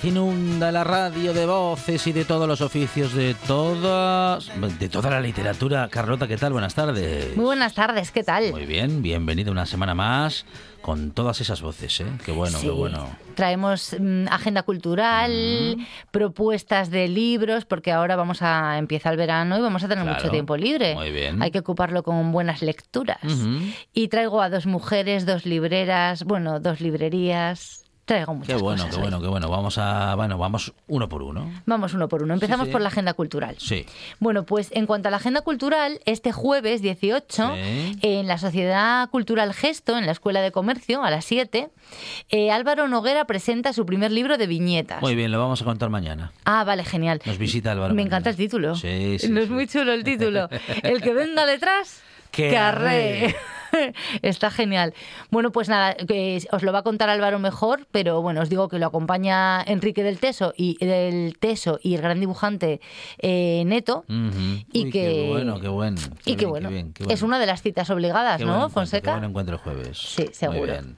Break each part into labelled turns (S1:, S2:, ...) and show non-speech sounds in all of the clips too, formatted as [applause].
S1: Inunda la radio de voces y de todos los oficios de todas de toda la literatura. Carlota, ¿qué tal? Buenas tardes.
S2: Muy buenas tardes, ¿qué tal?
S1: Muy bien, bienvenida una semana más con todas esas voces, ¿eh? Qué bueno,
S2: Sí.
S1: qué bueno.
S2: Traemos mm, agenda cultural, propuestas de libros, porque ahora vamos a empezar el verano y vamos a tener
S1: Claro,
S2: mucho tiempo libre.
S1: muy bien.
S2: Hay que ocuparlo con buenas lecturas. Y traigo a dos mujeres, dos libreras, bueno, dos librerías. Traigo muchas
S1: Qué bueno,
S2: cosas
S1: qué
S2: hoy.
S1: bueno, qué bueno. Vamos a, bueno, vamos uno por uno.
S2: Vamos uno por uno. Empezamos
S1: sí.
S2: por la agenda cultural.
S1: Sí.
S2: Bueno, pues en cuanto a la agenda cultural, este jueves 18,
S1: Sí.
S2: en la Sociedad Cultural Gesto, en la Escuela de Comercio, a las 7, eh, Álvaro Noguera presenta su primer libro de viñetas.
S1: Muy bien, lo vamos a contar mañana.
S2: Ah, vale, genial.
S1: Nos visita Álvaro.
S2: Me
S1: mañana.
S2: encanta el título.
S1: Sí, sí.
S2: No es muy chulo el título. [laughs] El que venga detrás,
S1: Que arree. [laughs]
S2: Está genial. Bueno, pues nada, que os lo va a contar Álvaro mejor, pero bueno, os digo que lo acompaña Enrique del Teso y del Teso y el gran dibujante eh, Neto. Y
S1: Uy,
S2: que
S1: Qué bueno, qué bueno.
S2: y que bueno, es una de las citas obligadas,
S1: Qué
S2: ¿no,
S1: buen encuentro,
S2: Fonseca?
S1: Qué buen encuentro el jueves.
S2: Sí,
S1: Muy
S2: seguro.
S1: bien.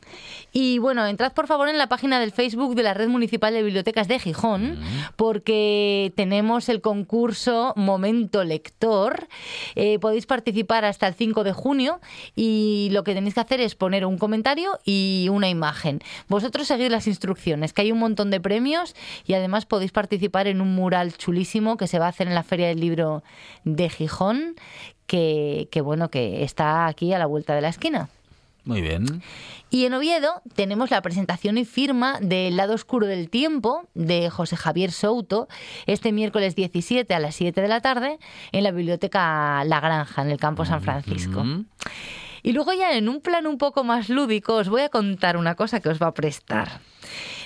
S2: Y bueno, entrad por favor en la página del Facebook de la Red Municipal de Bibliotecas de Gijón, porque tenemos el concurso Momento Lector. Eh, podéis participar hasta el 5 de junio y lo que tenéis que hacer es poner un comentario y una imagen. Vosotros seguid las instrucciones, que hay un montón de premios y además podéis participar en un mural chulísimo que se va a hacer en la Feria del Libro de Gijón, que, que bueno, que está aquí a la vuelta de la esquina.
S1: Muy bien.
S2: Y en Oviedo tenemos la presentación y firma del lado oscuro del tiempo de José Javier Souto este miércoles 17 a las 7 de la tarde en la biblioteca La Granja, en el campo San Francisco.
S1: Mm.
S2: Y luego ya en un plan un poco más lúdico os voy a contar una cosa que os va a prestar.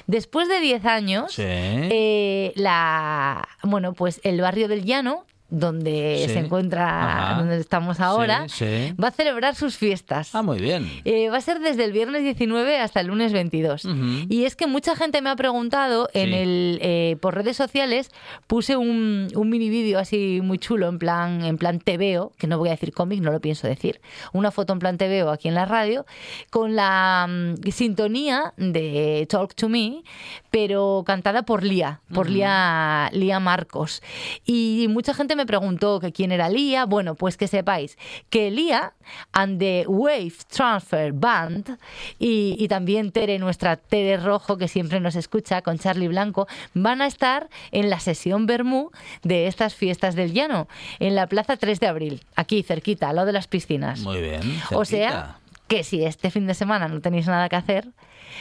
S2: Después de 10 años,
S1: Sí.
S2: eh, la bueno, pues el barrio del Llano donde
S1: Sí.
S2: se encuentra,
S1: Ajá.
S2: donde estamos ahora,
S1: Sí, sí.
S2: va a celebrar sus fiestas.
S1: Ah, muy bien.
S2: Eh, va a ser desde el viernes 19 hasta el lunes 22.
S1: Ujú.
S2: Y es que mucha gente me ha preguntado en el eh, por redes sociales puse un, un mini vídeo así muy chulo en plan en plan TVO, que no voy a decir cómic, no lo pienso decir. Una foto en plan TVO aquí en la radio con la mm, sintonía de Talk to Me, pero cantada por Lía, por Lía Lía Marcos. Y mucha gente me preguntó que quién era Lía. Bueno, pues que sepáis que Lía and the Wave Transfer Band y, y también Tere, nuestra Tere Rojo, que siempre nos escucha con Charlie Blanco, van a estar en la sesión Bermú de estas fiestas del llano, en la Plaza 3 de Abril, aquí cerquita, al lado de las piscinas.
S1: Muy bien.
S2: O sea, que si este fin de semana no tenéis nada que hacer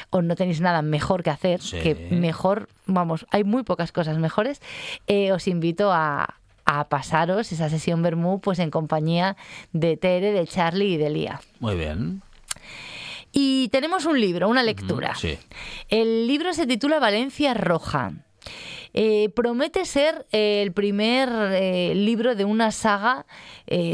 S2: o no tenéis nada mejor que hacer,
S1: Sí.
S2: que mejor, vamos, hay muy pocas cosas mejores, eh, os invito a, a pasaros esa sesión Bermú pues en compañía de Tere, de Charlie y de Lía.
S1: Muy bien.
S2: Y tenemos un libro, una lectura.
S1: Sí.
S2: El libro se titula Valencia Roja. Eh, promete ser eh, el primer eh, libro de una saga,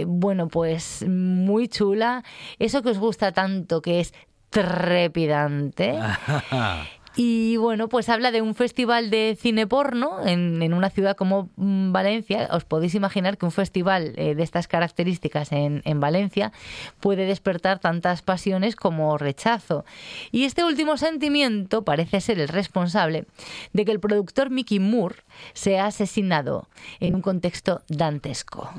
S2: bueno, pues muy chula. Eso que os gusta tanto, que es trepidante. [laughs] Y bueno, pues habla de un festival de cine porno en, en una ciudad como mm, Valencia. Os podéis imaginar que un festival eh, de estas características en, en Valencia puede despertar tantas pasiones como rechazo. Y este último sentimiento parece ser el responsable de que el productor Mickey Moore sea asesinado en un contexto dantesco.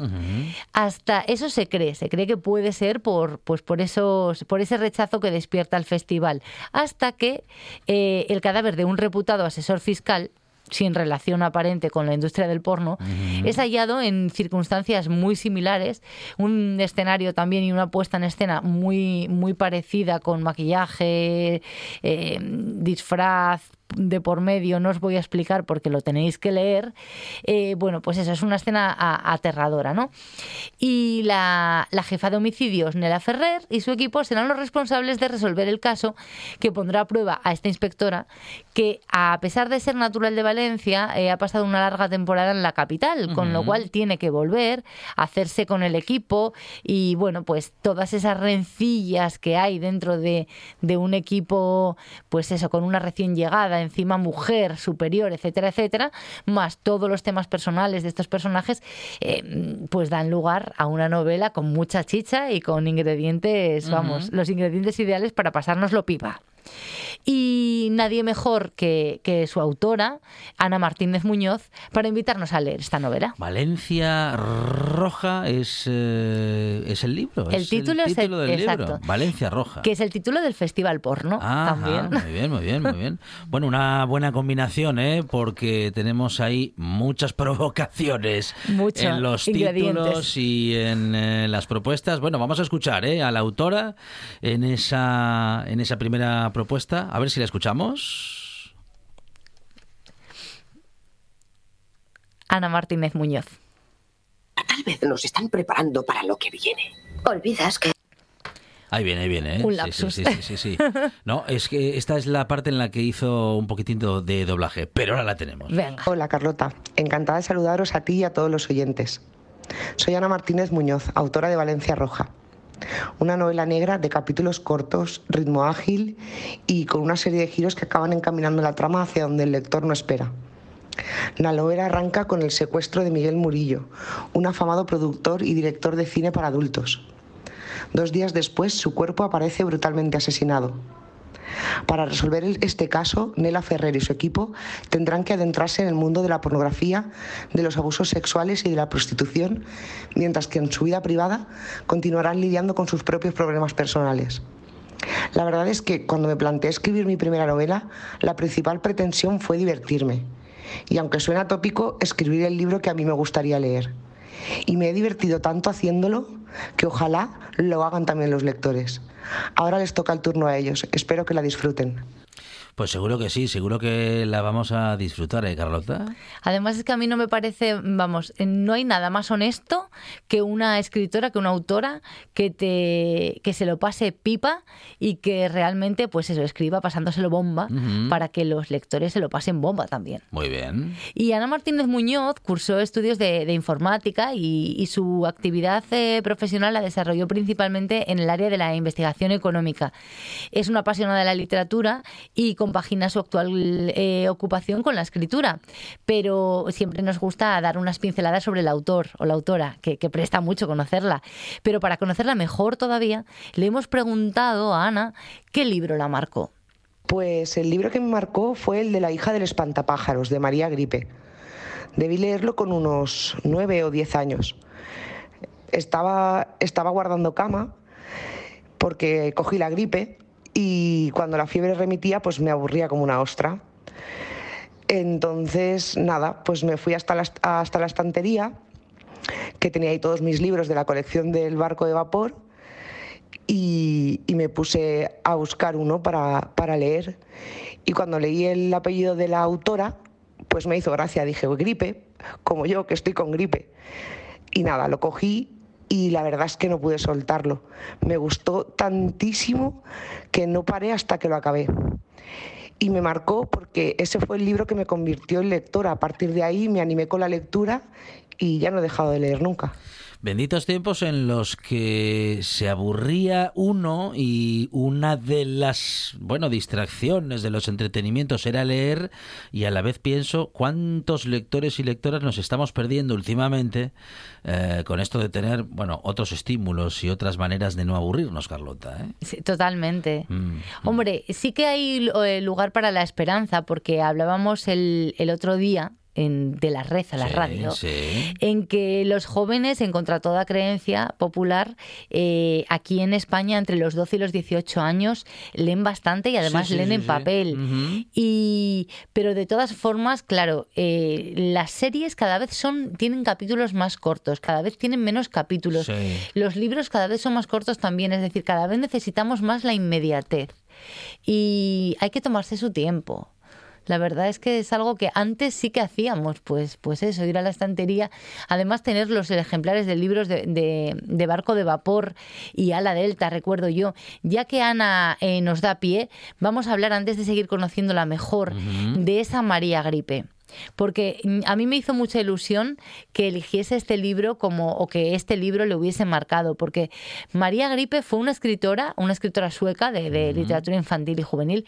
S2: Hasta eso se cree, se cree que puede ser por, pues por, esos, por ese rechazo que despierta el festival. Hasta que eh, el cadáver de un reputado asesor fiscal sin relación aparente con la industria del porno, es hallado en circunstancias muy similares, un escenario también y una puesta en escena muy, muy parecida con maquillaje, eh, disfraz, de por medio, no os voy a explicar porque lo tenéis que leer. Eh, bueno, pues eso, es una escena a- aterradora, ¿no? Y la, la jefa de homicidios, Nela Ferrer, y su equipo serán los responsables de resolver el caso que pondrá a prueba a esta inspectora que, a pesar de ser natural de Valencia, eh, ha pasado una larga temporada en la capital, con lo cual tiene que volver a hacerse con el equipo y, bueno, pues todas esas rencillas que hay dentro de, de un equipo, pues eso, con una recién llegada, encima mujer, superior, etcétera, etcétera, más todos los temas personales de estos personajes, eh, pues dan lugar a una novela con mucha chicha y con ingredientes, vamos, los ingredientes ideales para pasárnoslo pipa. Y nadie mejor que, que su autora, Ana Martínez Muñoz, para invitarnos a leer esta novela.
S1: Valencia Roja es, eh, es el libro.
S2: El
S1: es
S2: título es el-
S1: título del libro.
S2: exacto.
S1: Valencia Roja.
S2: Que es el título del festival porno
S1: Ajá,
S2: también.
S1: Muy bien, muy bien, muy bien. [laughs] Bueno, una buena combinación, ¿eh? Porque tenemos ahí muchas [laughs] provocaciones
S2: Mucho,
S1: en los títulos y en eh, las propuestas. Bueno, vamos a escuchar ¿eh? a la autora en esa, en esa primera propuesta. A ver si la escuchamos.
S2: Ana Martínez Muñoz.
S3: Tal vez nos están preparando para lo que viene.
S4: Olvidas que
S1: Ahí viene, ahí viene. ¿eh?
S2: Un
S1: Sí,
S2: lapsus.
S1: Sí, sí, sí, sí, sí. [laughs] No, es que esta es la parte en la que hizo un poquitito de doblaje, pero ahora la tenemos.
S2: Venga.
S5: Hola Carlota, encantada de saludaros a ti y a todos los oyentes. Soy Ana Martínez Muñoz, autora de Valencia Roja, una novela negra de capítulos cortos, ritmo ágil y con una serie de giros que acaban encaminando la trama hacia donde el lector no espera. La novela arranca con el secuestro de Miguel Murillo, un afamado productor y director de cine para adultos. Dos días después, su cuerpo aparece brutalmente asesinado. Para resolver este caso, Nela Ferrer y su equipo tendrán que adentrarse en el mundo de la pornografía, de los abusos sexuales y de la prostitución, mientras que en su vida privada continuarán lidiando con sus propios problemas personales. La verdad es que cuando me planteé escribir mi primera novela, la principal pretensión fue divertirme. Y aunque suena tópico, escribir el libro que a mí me gustaría leer. Y me he divertido tanto haciéndolo que ojalá lo hagan también los lectores. Ahora les toca el turno a ellos. Espero que la disfruten.
S1: Pues seguro que sí, seguro que la vamos a disfrutar, ¿eh, Carlota?
S2: Además es que a mí no me parece, vamos, eh, no hay nada más honesto que una escritora, que una autora que te que se lo pase pipa y que realmente pues eso escriba pasándoselo bomba para que los lectores se lo pasen bomba también.
S1: Muy bien.
S2: Y Ana Martínez Muñoz cursó estudios de, de informática y, y su actividad eh, profesional la desarrolló principalmente en el área de la investigación económica. Es una apasionada de la literatura y compagina su actual eh, ocupación con la escritura, pero siempre nos gusta dar unas pinceladas sobre el autor o la autora, que, presta mucho conocerla. Pero para conocerla mejor todavía, le hemos preguntado a Ana qué libro la marcó.
S5: Pues el libro que me marcó fue el de La hija del espantapájaros, de María Gripe. Debí leerlo con unos nueve o diez años. Estaba, estaba guardando cama porque cogí la gripe y cuando la fiebre remitía pues me aburría como una ostra. Entonces, nada, pues me fui hasta la, hasta la estantería que tenía ahí todos mis libros de la colección del barco de vapor y, y me puse a buscar uno para, para leer. Y cuando leí el apellido de la autora, pues me hizo gracia. Dije, gripe, como yo, que estoy con gripe. Y nada, lo cogí y la verdad es que no pude soltarlo. Me gustó tantísimo que no paré hasta que lo acabé. Y me marcó porque ese fue el libro que me convirtió en lectora. A partir de ahí me animé con la lectura y ya no he dejado de leer nunca.
S1: Benditos tiempos en los que se aburría uno y una de las, bueno, distracciones de los entretenimientos era leer y a la vez pienso cuántos lectores y lectoras nos estamos perdiendo últimamente eh, con esto de tener, bueno, otros estímulos y otras maneras de no aburrirnos, Carlota. ¿eh?
S2: Sí, totalmente.
S1: Mm, mm.
S2: Hombre, sí que hay eh, lugar para la esperanza, porque hablábamos el, el otro día en, de la red a la
S1: Sí,
S2: radio,
S1: sí.
S2: en que los jóvenes, en contra toda creencia popular, eh, aquí en España, entre los 12 y los 18 años, leen bastante y además
S1: Sí,
S2: leen en papel. Y, pero de todas formas, claro, eh, las series cada vez son tienen capítulos más cortos, cada vez tienen menos capítulos. Los libros cada vez son más cortos también, es decir, cada vez necesitamos más la inmediatez. Y hay que tomarse su tiempo. La verdad es que es algo que antes sí que hacíamos, pues, pues eso, ir a la estantería, además tener los ejemplares de libros de, de- de barco de vapor y ala delta, recuerdo yo. Ya que Ana eh, nos da pie, vamos a hablar antes de seguir conociéndola mejor de esa María Gripe. Porque mm, a mí me hizo mucha ilusión que eligiese este libro como o que este libro le hubiese marcado, porque María Gripe fue una escritora, una escritora sueca de, de literatura infantil y juvenil,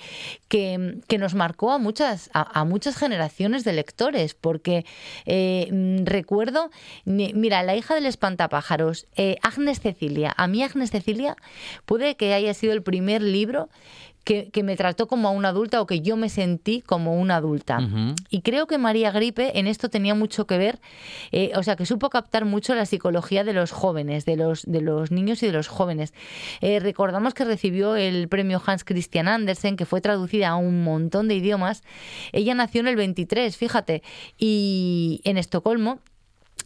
S2: que, que nos marcó a muchas, a, a muchas generaciones de lectores, porque eh, mm, recuerdo, mira, la hija del espantapájaros, eh, Agnes Cecilia, a mí Agnes Cecilia puede que haya sido el primer libro que, que me trató como a una adulta o que yo me sentí como una adulta. Y creo que María Gripe en esto tenía mucho que ver, eh, o sea, que supo captar mucho la psicología de los jóvenes, de los, de los niños y de los jóvenes. Eh, recordamos que recibió el premio Hans Christian Andersen, que fue traducida a un montón de idiomas. Ella nació en el 23, fíjate, y en Estocolmo.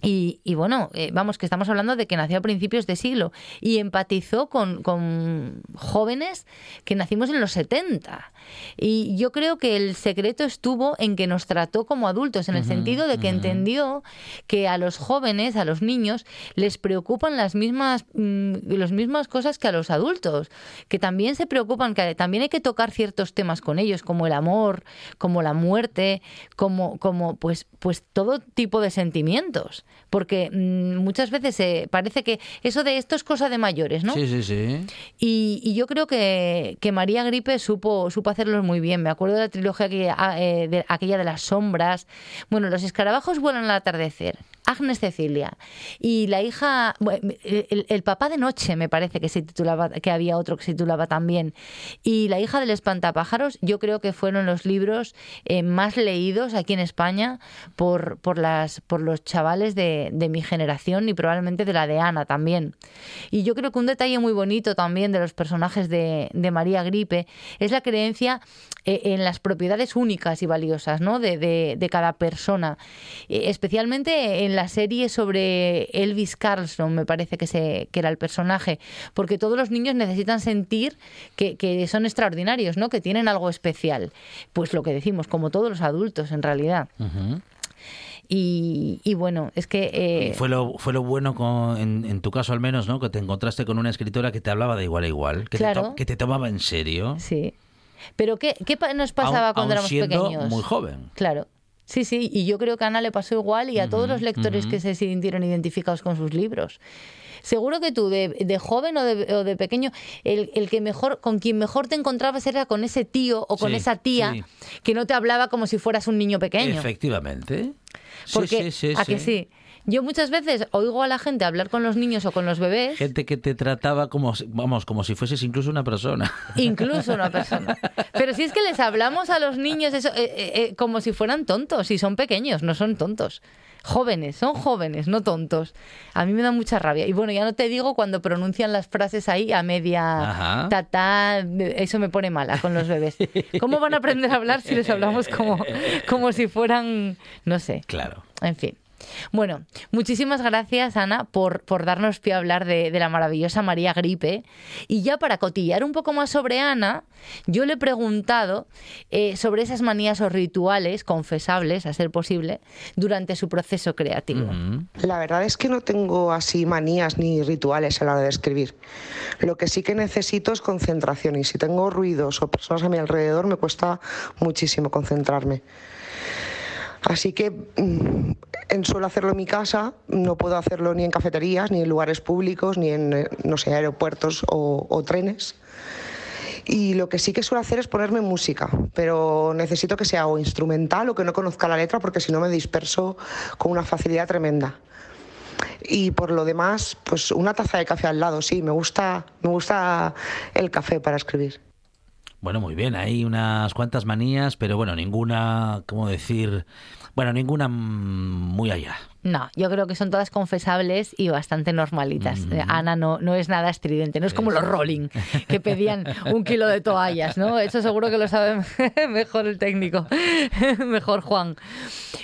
S2: Y, y bueno, eh, vamos, que estamos hablando de que nació a principios de siglo. Y empatizó con, con jóvenes que nacimos en los 70. Y yo creo que el secreto estuvo en que nos trató como adultos, en el sentido de que entendió que a los jóvenes, a los niños, les preocupan las mismas, mm, las mismas cosas que a los adultos, que también se preocupan, que también hay que tocar ciertos temas con ellos, como el amor, como la muerte, como, como pues, pues todo tipo de sentimientos. Porque mm, muchas veces eh, parece que eso de esto es cosa de mayores, ¿no?
S1: Sí, sí, sí.
S2: Y, y yo creo que, que María Gripe supo, supo hacerlos muy bien. Me acuerdo de la trilogía que, ah, eh, de, aquella de las sombras. Bueno, los escarabajos vuelan al atardecer. Agnes Cecilia. Y la hija, bueno, el, el papá de noche me parece que se titulaba, que había otro que se titulaba también. Y la hija del espantapájaros, yo creo que fueron los libros eh, más leídos aquí en España por, por, las, por los chavales de, de mi generación y probablemente de la de Ana también. Y yo creo que un detalle muy bonito también de los personajes de, María Gripe es la creencia eh, en las propiedades únicas y valiosas ¿no? de, de- cada persona. Eh, especialmente en la serie sobre Elvis Carlson, me parece que, se, que era el personaje, porque todos los niños necesitan sentir que, que son extraordinarios, ¿no? que tienen algo especial. Pues lo que decimos, como todos los adultos en realidad.
S1: Ujú.
S2: Y, y bueno, es que... eh,
S1: fue lo, fue lo bueno, con- en, en tu caso al menos, ¿no? Que te encontraste con una escritora que te hablaba de igual a igual, que, te,
S2: Claro.
S1: to- que te tomaba en serio.
S2: Sí. Pero ¿qué, qué nos pasaba
S1: aun-
S2: cuando
S1: aun
S2: éramos
S1: siendo
S2: pequeños?
S1: muy joven.
S2: Claro. Sí, sí, y yo creo que a Ana le pasó igual y a todos los lectores que se sintieron identificados con sus libros. Seguro que tú, de, de joven o de, o de pequeño, el, el que mejor, con quien mejor te encontrabas era con ese tío o con
S1: Sí,
S2: esa tía
S1: sí.
S2: que no te hablaba como si fueras un niño pequeño.
S1: Efectivamente.
S2: Porque,
S1: sí,
S2: ¿a que sí? Yo muchas veces oigo a la gente hablar con los niños o con los bebés,
S1: Gente que te trataba como, si- vamos, como si fueses incluso una persona.
S2: incluso una persona. Pero si es que les hablamos a los niños eso, eh, eh, eh, como si fueran tontos, y son pequeños, no son tontos. Jóvenes, son jóvenes, no tontos. A mí me da mucha rabia. Y bueno, ya no te digo cuando pronuncian las frases ahí a media tatá, eso me pone mala con los bebés. ¿Cómo van a aprender a hablar si les hablamos como, [laughs] como si fueran, no sé,
S1: Claro.
S2: en fin. Bueno, muchísimas gracias, Ana, por, por darnos pie a hablar de, de la maravillosa María Gripe. Y ya para cotillar un poco más sobre Ana, yo le he preguntado eh, sobre esas manías o rituales confesables, a ser posible, durante su proceso creativo.
S5: La verdad es que no tengo así manías ni rituales a la hora de escribir. Lo que sí que necesito es concentración y si tengo ruidos o personas a mi alrededor me cuesta muchísimo concentrarme. Así que mm, en suelo hacerlo en mi casa, no puedo hacerlo ni en cafeterías, ni en lugares públicos, ni en, eh, no sé, aeropuertos o, trenes. Y lo que sí que suelo hacer es ponerme música, pero necesito que sea o instrumental o que no conozca la letra porque si no me disperso con una facilidad tremenda. Y por lo demás, pues una taza de café al lado, sí, me gusta, me gusta el café para escribir.
S1: Bueno, muy bien, hay unas cuantas manías, pero bueno, ninguna, ¿cómo decir? Bueno, ninguna muy allá.
S2: No, yo creo que son todas confesables y bastante normalitas. Eh, Ana no, no es nada estridente, no es como los Rolling, que pedían un kilo de toallas, ¿no? Eso seguro que lo sabe [laughs] mejor el técnico, [laughs] mejor Juan.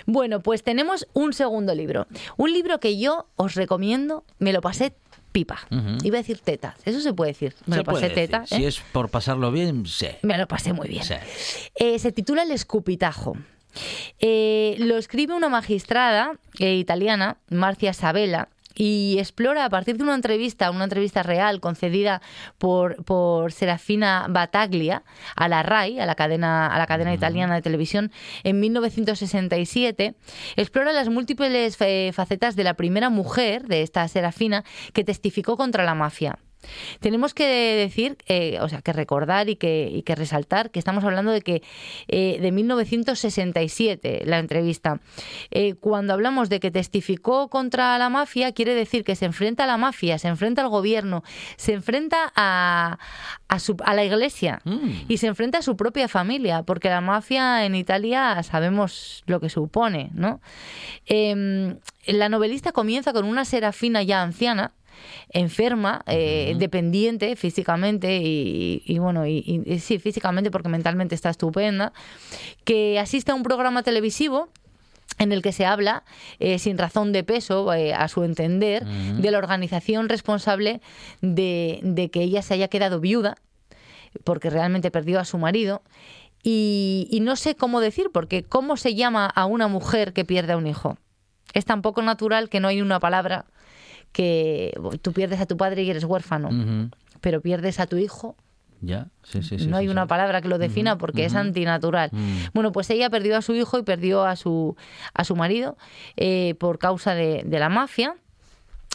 S2: Bueno, pues tenemos un segundo libro. Un libro que yo os recomiendo, me lo pasé pipa. Iba a decir teta, eso se puede decir. Me
S1: Se
S2: lo pasé teta.
S1: Si
S2: ¿eh?
S1: es por pasarlo bien, sí.
S2: Me lo pasé muy bien.
S1: Sí.
S2: Eh, se titula El escupitajo. Eh, lo escribe una magistrada italiana, Marcia Sabella, y explora a partir de una entrevista, una entrevista real concedida por, por Serafina Battaglia a la RAI, a la cadena, a la cadena italiana de televisión, en 1967, explora las múltiples eh, facetas de la primera mujer de esta Serafina que testificó contra la mafia. Tenemos que decir, eh, o sea, que recordar y que, y que resaltar que estamos hablando de que eh, de 1967 la entrevista. Eh, cuando hablamos de que testificó contra la mafia, quiere decir que se enfrenta a la mafia, se enfrenta al gobierno, se enfrenta a, a, su- a la iglesia
S1: Mm.
S2: y se enfrenta a su propia familia, porque la mafia en Italia sabemos lo que supone, ¿no? Em, la novelista comienza con una serafina ya anciana, enferma, eh, dependiente físicamente y, y, bueno, y, sí, físicamente porque mentalmente está estupenda, que asiste a un programa televisivo en el que se habla, eh, sin razón de peso, eh, a su entender, de la organización responsable de, de que ella se haya quedado viuda, porque realmente perdió a su marido. Y, y no sé cómo decir, porque ¿cómo se llama a una mujer que pierde a un hijo? Es tan poco natural que no hay una palabra que tú pierdes a tu padre y eres huérfano, pero pierdes a tu hijo
S1: Ya, sí, sí, sí.
S2: no hay una palabra que lo defina porque es antinatural.
S1: Mm.
S2: Bueno, pues ella perdió a su hijo y perdió a su, a su marido eh, por causa de, de la mafia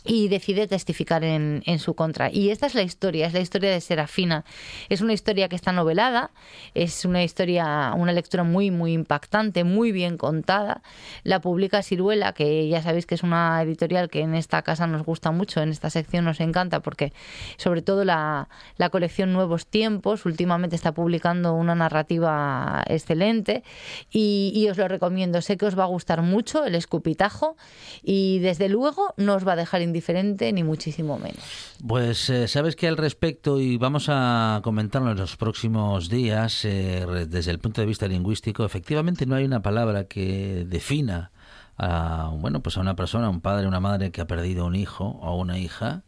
S2: y decide testificar en, en su contra. Y esta es la historia, es la historia de Serafina. Es una historia que está novelada, es una historia, una lectura muy, muy impactante, muy bien contada. La publica Ciruela, que ya sabéis que es una editorial que en esta casa nos gusta mucho, en esta sección nos encanta, porque sobre todo la, la colección Nuevos Tiempos últimamente está publicando una narrativa excelente y, y os lo recomiendo. Sé que os va a gustar mucho el escupitajo y desde luego no os va a dejar indiferente ni muchísimo menos.
S1: Pues eh, sabes que al respecto, y vamos a comentarlo en los próximos días, eh, desde el punto de vista lingüístico, efectivamente no hay una palabra que defina a, bueno, pues a una persona, un padre, una madre que ha perdido un hijo o una hija,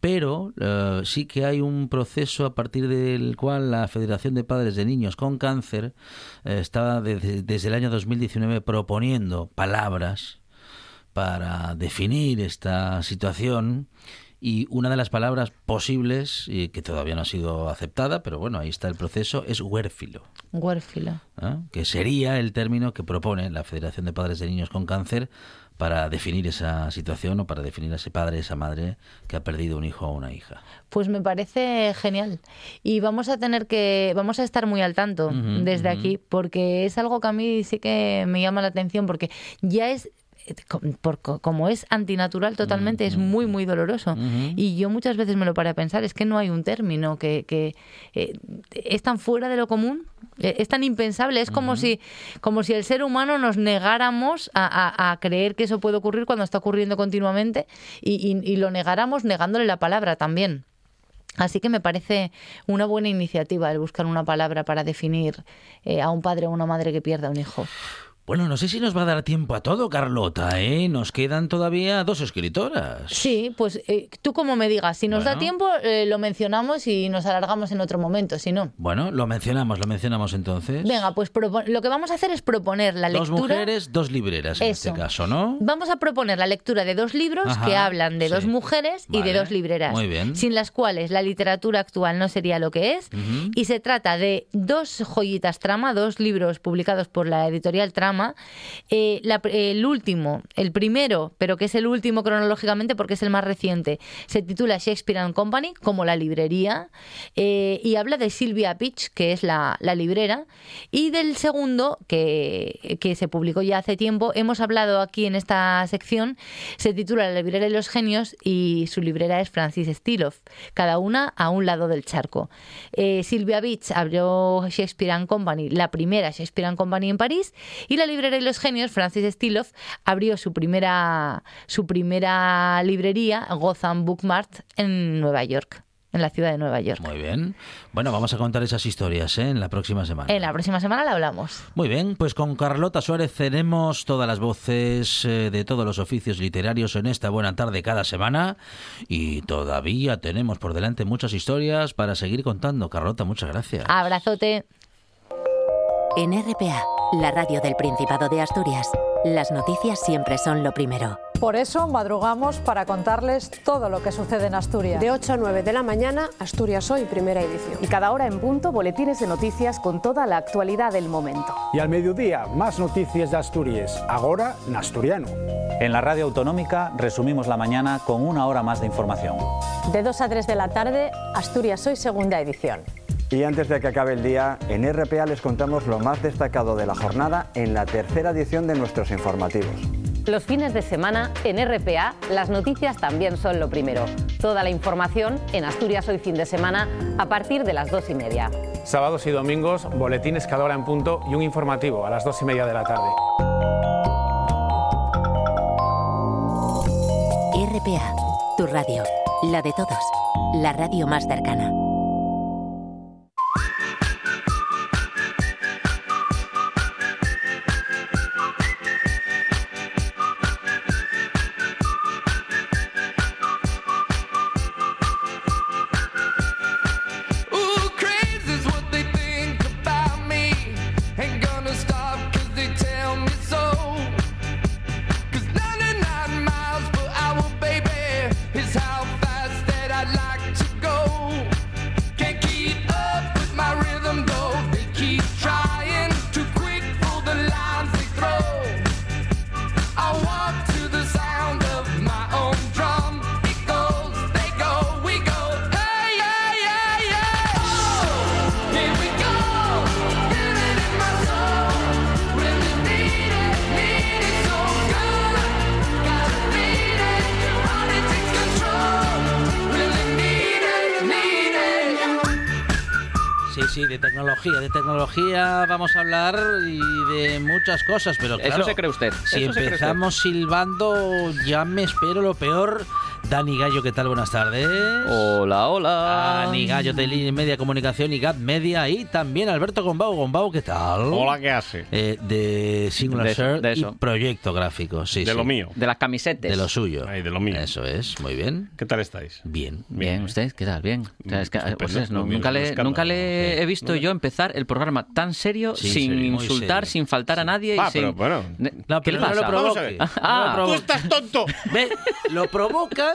S1: pero eh, sí que hay un proceso a partir del cual la Federación de Padres de Niños con Cáncer eh, está desde el año 2019 proponiendo palabras para definir esta situación y una de las palabras posibles, y que todavía no ha sido aceptada, pero bueno, ahí está el proceso, es huérfilo,
S2: Huérfilo.
S1: ¿eh? que sería el término que propone la Federación de Padres de Niños con Cáncer para definir esa situación o para definir a ese padre, esa madre que ha perdido un hijo o una hija.
S2: Pues me parece genial. Y vamos a tener que, vamos a estar muy al tanto desde aquí, porque es algo que a mí sí que me llama la atención, porque ya es por- co- como es antinatural totalmente, es muy, muy doloroso. Y yo muchas veces me lo paré a pensar, es que no hay un término que, que, eh, es tan fuera de lo común, eh, es tan impensable, es como, si, como si el ser humano nos negáramos a, a- a creer que eso puede ocurrir cuando está ocurriendo continuamente y, y- y lo negáramos negándole la palabra también. Así que me parece una buena iniciativa el buscar una palabra para definir eh, a un padre o una madre que pierda un hijo.
S1: Bueno, no sé si nos va a dar tiempo a todo, Carlota, ¿eh? Nos quedan todavía dos escritoras.
S2: Sí, pues eh, tú como me digas, si nos da tiempo eh, lo mencionamos y nos alargamos en otro momento, si no.
S1: Bueno, lo mencionamos, lo mencionamos entonces.
S2: Venga, pues lo que vamos a hacer es proponer la
S1: Dos
S2: lectura.
S1: mujeres, dos libreras en
S2: Eso.
S1: este caso, ¿no?
S2: Vamos a proponer la lectura de dos libros
S1: Ajá,
S2: que hablan de
S1: sí.
S2: dos mujeres y de dos libreras,
S1: muy bien.
S2: sin las cuales la literatura actual no sería lo que es. Y se trata de dos joyitas trama, dos libros publicados por la editorial Trama Eh, el último, el primero, pero que es el último cronológicamente porque es el más reciente, se titula Shakespeare and Company, como la librería, eh, y habla de Sylvia Pitch, que es la, la librera, y del segundo, que, que se publicó ya hace tiempo, hemos hablado aquí en esta sección, se titula La librera y los genios, y su librera es Francis Stiloff, cada una a un lado del charco. Eh, Sylvia Beach abrió Shakespeare and Company, la primera Shakespeare and Company en París, y la librera y los genios, Francis Stiloff, abrió su primera, su primera librería, Gotham Book Mart, en Nueva York, en la ciudad de Nueva York.
S1: Muy bien. Bueno, vamos a contar esas historias ¿eh? en la próxima semana.
S2: En la próxima semana la hablamos.
S1: Muy bien, pues con Carlota Suárez tenemos todas las voces eh, de todos los oficios literarios en esta buena tarde cada semana y todavía tenemos por delante muchas historias para seguir contando. Carlota, muchas gracias.
S2: Abrazote.
S4: En RPA, la radio del Principado de Asturias, las noticias siempre son lo primero.
S6: Por eso madrugamos para contarles todo lo que sucede en Asturias.
S7: De 8 a 9 de la mañana, Asturias Hoy, primera edición.
S8: Y cada hora en punto, boletines de noticias con toda la actualidad del momento.
S9: Y al mediodía, más noticias de Asturias, ahora en asturiano.
S10: En la radio autonómica resumimos la mañana con una hora más de información.
S7: De 2 a 3 de la tarde, Asturias Hoy, segunda edición.
S11: Y antes de que acabe el día, en RPA les contamos lo más destacado de la jornada en la tercera edición de nuestros informativos.
S8: Los fines de semana en RPA, las noticias también son lo primero. Toda la información en Asturias Hoy fin de semana a partir de las dos y media.
S9: Sábados y domingos, boletines cada hora en punto y un informativo a las dos y media de la tarde.
S4: RPA, tu radio, la de todos, la radio más cercana.
S1: Sí, sí, de tecnología, de tecnología vamos a hablar y de muchas cosas, pero
S12: Eso
S1: claro,
S12: se cree usted,
S1: Si
S12: eso
S1: empezamos silbando, ya me espero lo peor. Dani Gallo, ¿qué tal? Buenas tardes.
S12: Hola, hola.
S1: Dani Gallo de Línea Media Comunicación y GAP Media y también Alberto Gombau. Gombau, ¿qué tal?
S13: Hola, ¿qué hace?
S1: Eh, de Singular
S12: De de
S1: y. Proyecto Gráfico, sí,
S13: De
S1: sí.
S13: lo mío.
S12: De las camisetas.
S1: De lo suyo.
S13: Ay, de lo mío.
S1: Eso es, muy bien.
S13: ¿Qué tal estáis?
S1: Bien.
S12: Bien, ¿usted qué tal? Bien. O sea, es que,
S13: Estupendo.
S12: ostras, no,
S13: Lo mío
S12: nunca, le, nunca he visto yo empezar el programa tan serio,
S1: Sí,
S12: sin
S1: serio,
S12: insultar,
S1: serio.
S12: sin faltar a nadie y
S13: Ah,
S12: sin...
S13: pero bueno.
S12: Ne-
S1: No,
S12: ¿Qué
S1: pero no
S12: pasa?
S1: No lo
S12: Ah,
S13: ¡Tú estás tonto!
S1: Ve, lo provoca,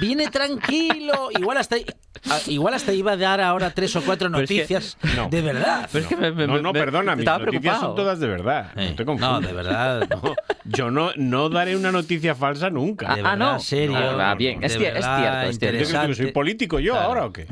S1: viene tranquilo, igual hasta ah, igual hasta iba a dar ahora tres o cuatro
S12: Pero es que-
S1: noticias
S13: No.
S1: de verdad.
S12: Pero es que me, me-
S13: No, no, perdona, mis noticias
S12: preocupado.
S13: son todas de verdad.
S1: Eh,
S13: no te
S1: no,
S13: confundas.
S1: de verdad.
S13: No, yo no, no daré una noticia falsa nunca.
S1: De
S12: Ah,
S1: verdad,
S12: no.
S1: serio.
S12: Ah, bien, es
S1: de
S12: cier- es
S1: verdad,
S12: cierto, es cierto.
S13: ¿Yo soy político yo
S1: Claro.
S13: ahora o qué?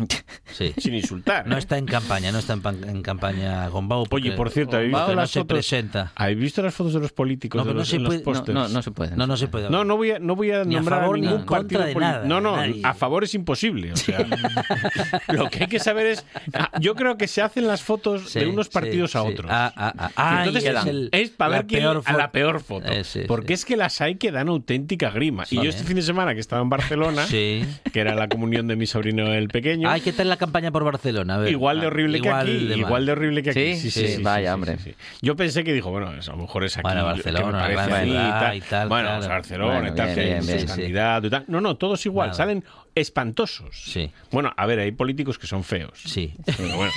S1: Sí.
S13: Sin insultar.
S1: No está en campaña, no está en, pan- en campaña Gombau.
S13: Oye, por cierto, ¿habéis visto
S1: no
S13: las
S1: se
S13: fotos?
S1: presenta.
S13: ¿Habéis visto las fotos de los políticos
S1: No,
S13: de
S1: pero no
S13: los,
S1: se
S13: en los
S1: puede- no?
S12: No, no se puede.
S1: No, no se puede.
S13: No, no voy a, no voy a
S1: Ni a
S13: nombrar
S1: ni
S13: ningún
S1: en contra
S13: partido
S1: de
S13: político.
S1: Nada,
S13: No, no,
S1: nadie.
S13: a favor es imposible. O sea, [laughs] lo que hay que saber es. ah, Yo creo que se hacen las fotos
S1: Sí,
S13: de unos partidos
S1: sí,
S13: a
S1: sí.
S13: otros.
S1: Ah, ah, ah.
S13: Entonces es,
S1: el-
S13: es para ver quién a la peor foto.
S1: Eh, sí,
S13: porque
S1: sí.
S13: es que las hay que dan auténtica grima.
S1: Sí,
S13: y yo este fin de semana que estaba en Barcelona,
S1: Sí.
S13: que era la comunión de mi sobrino el pequeño,
S1: Ay, ¿qué tal la campaña por Barcelona? A ver.
S13: igual de horrible
S1: Igual
S13: que aquí.
S1: de
S13: igual de horrible que aquí.
S12: Sí, sí, vaya, hombre.
S13: Yo pensé que dijo, bueno, a lo mejor es aquí.
S1: Bueno,
S13: que me
S1: Barcelona,
S13: parece y tal. Bueno. Barcelona y tal, que hay
S1: sí.
S13: y tal. No, no, todos igual.
S1: Nada.
S13: Salen espantosos.
S1: Sí.
S13: Bueno, a ver, hay políticos que son feos.
S1: Sí.
S13: Pero bueno,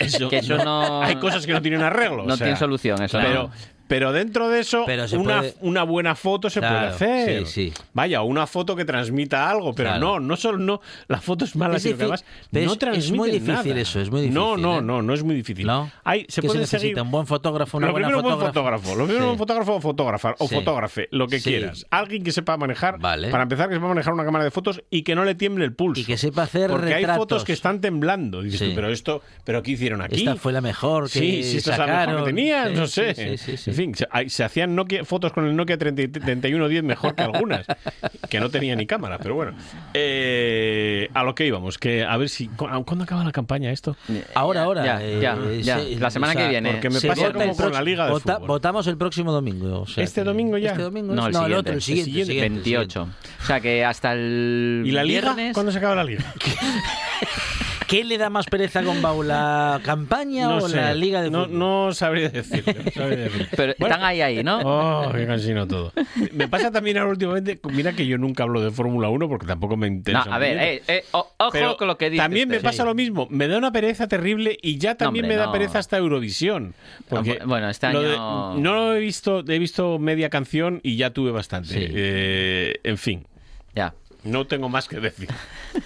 S13: eso, [laughs]
S12: Que eso no- [laughs]
S13: Hay cosas que no tienen arreglo.
S12: No
S13: o sea,
S12: tiene solución, eso
S13: Pero,
S12: no.
S13: Pero dentro de eso,
S1: Pero se
S13: una,
S1: puede-
S13: una buena foto se puede hacer.
S1: sí, sí.
S13: Vaya, una foto que transmita algo, pero
S1: Claro.
S13: no, no solo no, la foto es mala,
S1: Es
S13: sino que además no
S1: es-
S13: transmite
S1: es muy difícil
S13: nada.
S1: eso, es muy difícil,
S13: No, no,
S1: ¿eh?
S13: no, no es muy difícil.
S1: ¿No?
S13: Hay, se
S1: ¿Qué
S13: puede
S1: necesita?
S13: seguir
S1: ¿Un buen fotógrafo, una
S13: lo
S1: buena
S13: primero un buen fotógrafo, lo primero
S1: Sí.
S13: un fotógrafo o fotógrafa o fotógrafe, lo que quieras. Alguien que sepa manejar,
S1: Vale.
S13: para empezar que sepa manejar una cámara de fotos y que no le tiemble el pulso.
S1: Y que sepa hacer
S13: Porque hay fotos que están temblando. Dices tú, pero esto, pero ¿qué hicieron aquí?
S1: Esta fue la mejor que
S13: Sí, sí, esta es la mejor que tenían,
S1: Sí,
S13: no
S1: sí,
S13: sé. Fin, se, se hacían Nokia, fotos con el Nokia 30 3110 mejor que algunas, que no tenía ni cámara, pero bueno. Eh, a lo que íbamos, que a ver si... ¿cu- ¿Cuándo acaba la campaña esto?
S1: Ahora, ahora.
S12: Ya,
S1: eh,
S12: ya, ya.
S1: se-
S12: La semana
S1: o sea,
S12: que viene.
S13: porque me
S1: se
S13: pasa como con la Liga de
S1: vota-
S13: Fútbol.
S1: Votamos el próximo domingo. o sea
S13: ¿Este domingo ya?
S1: Este domingo
S12: No, el
S1: no, el
S12: siguiente.
S1: otro, el siguiente.
S13: El siguiente.
S12: 28. O sea que hasta el
S13: ¿Y la Liga?
S12: viernes...
S13: ¿Cuándo se acaba la Liga? [laughs]
S1: ¿Qué le da más pereza con Bau, la campaña
S13: No
S1: o
S13: sé.
S1: la Liga de
S13: no,
S1: Fútbol?
S13: no sabría decirlo. no sabría decirlo. [laughs]
S12: Pero
S13: Bueno,
S12: están ahí, ahí, ¿no?
S13: Oh, qué cansino todo. Me pasa también ahora últimamente, mira que yo nunca hablo de Fórmula 1 porque tampoco me
S12: No,
S13: interesa.
S12: a ver, eh, eh, ojo
S13: Pero
S12: con lo que dices.
S13: También me pasa lo mismo. Me da una pereza terrible y ya también
S12: hombre,
S13: me da
S12: no.
S13: pereza hasta Eurovisión. Porque
S12: bueno, este
S13: lo de-
S12: año-
S13: no lo he visto, he visto media canción y ya tuve bastante.
S1: Sí.
S13: Eh, en fin,
S12: Ya.
S13: No tengo más que decir.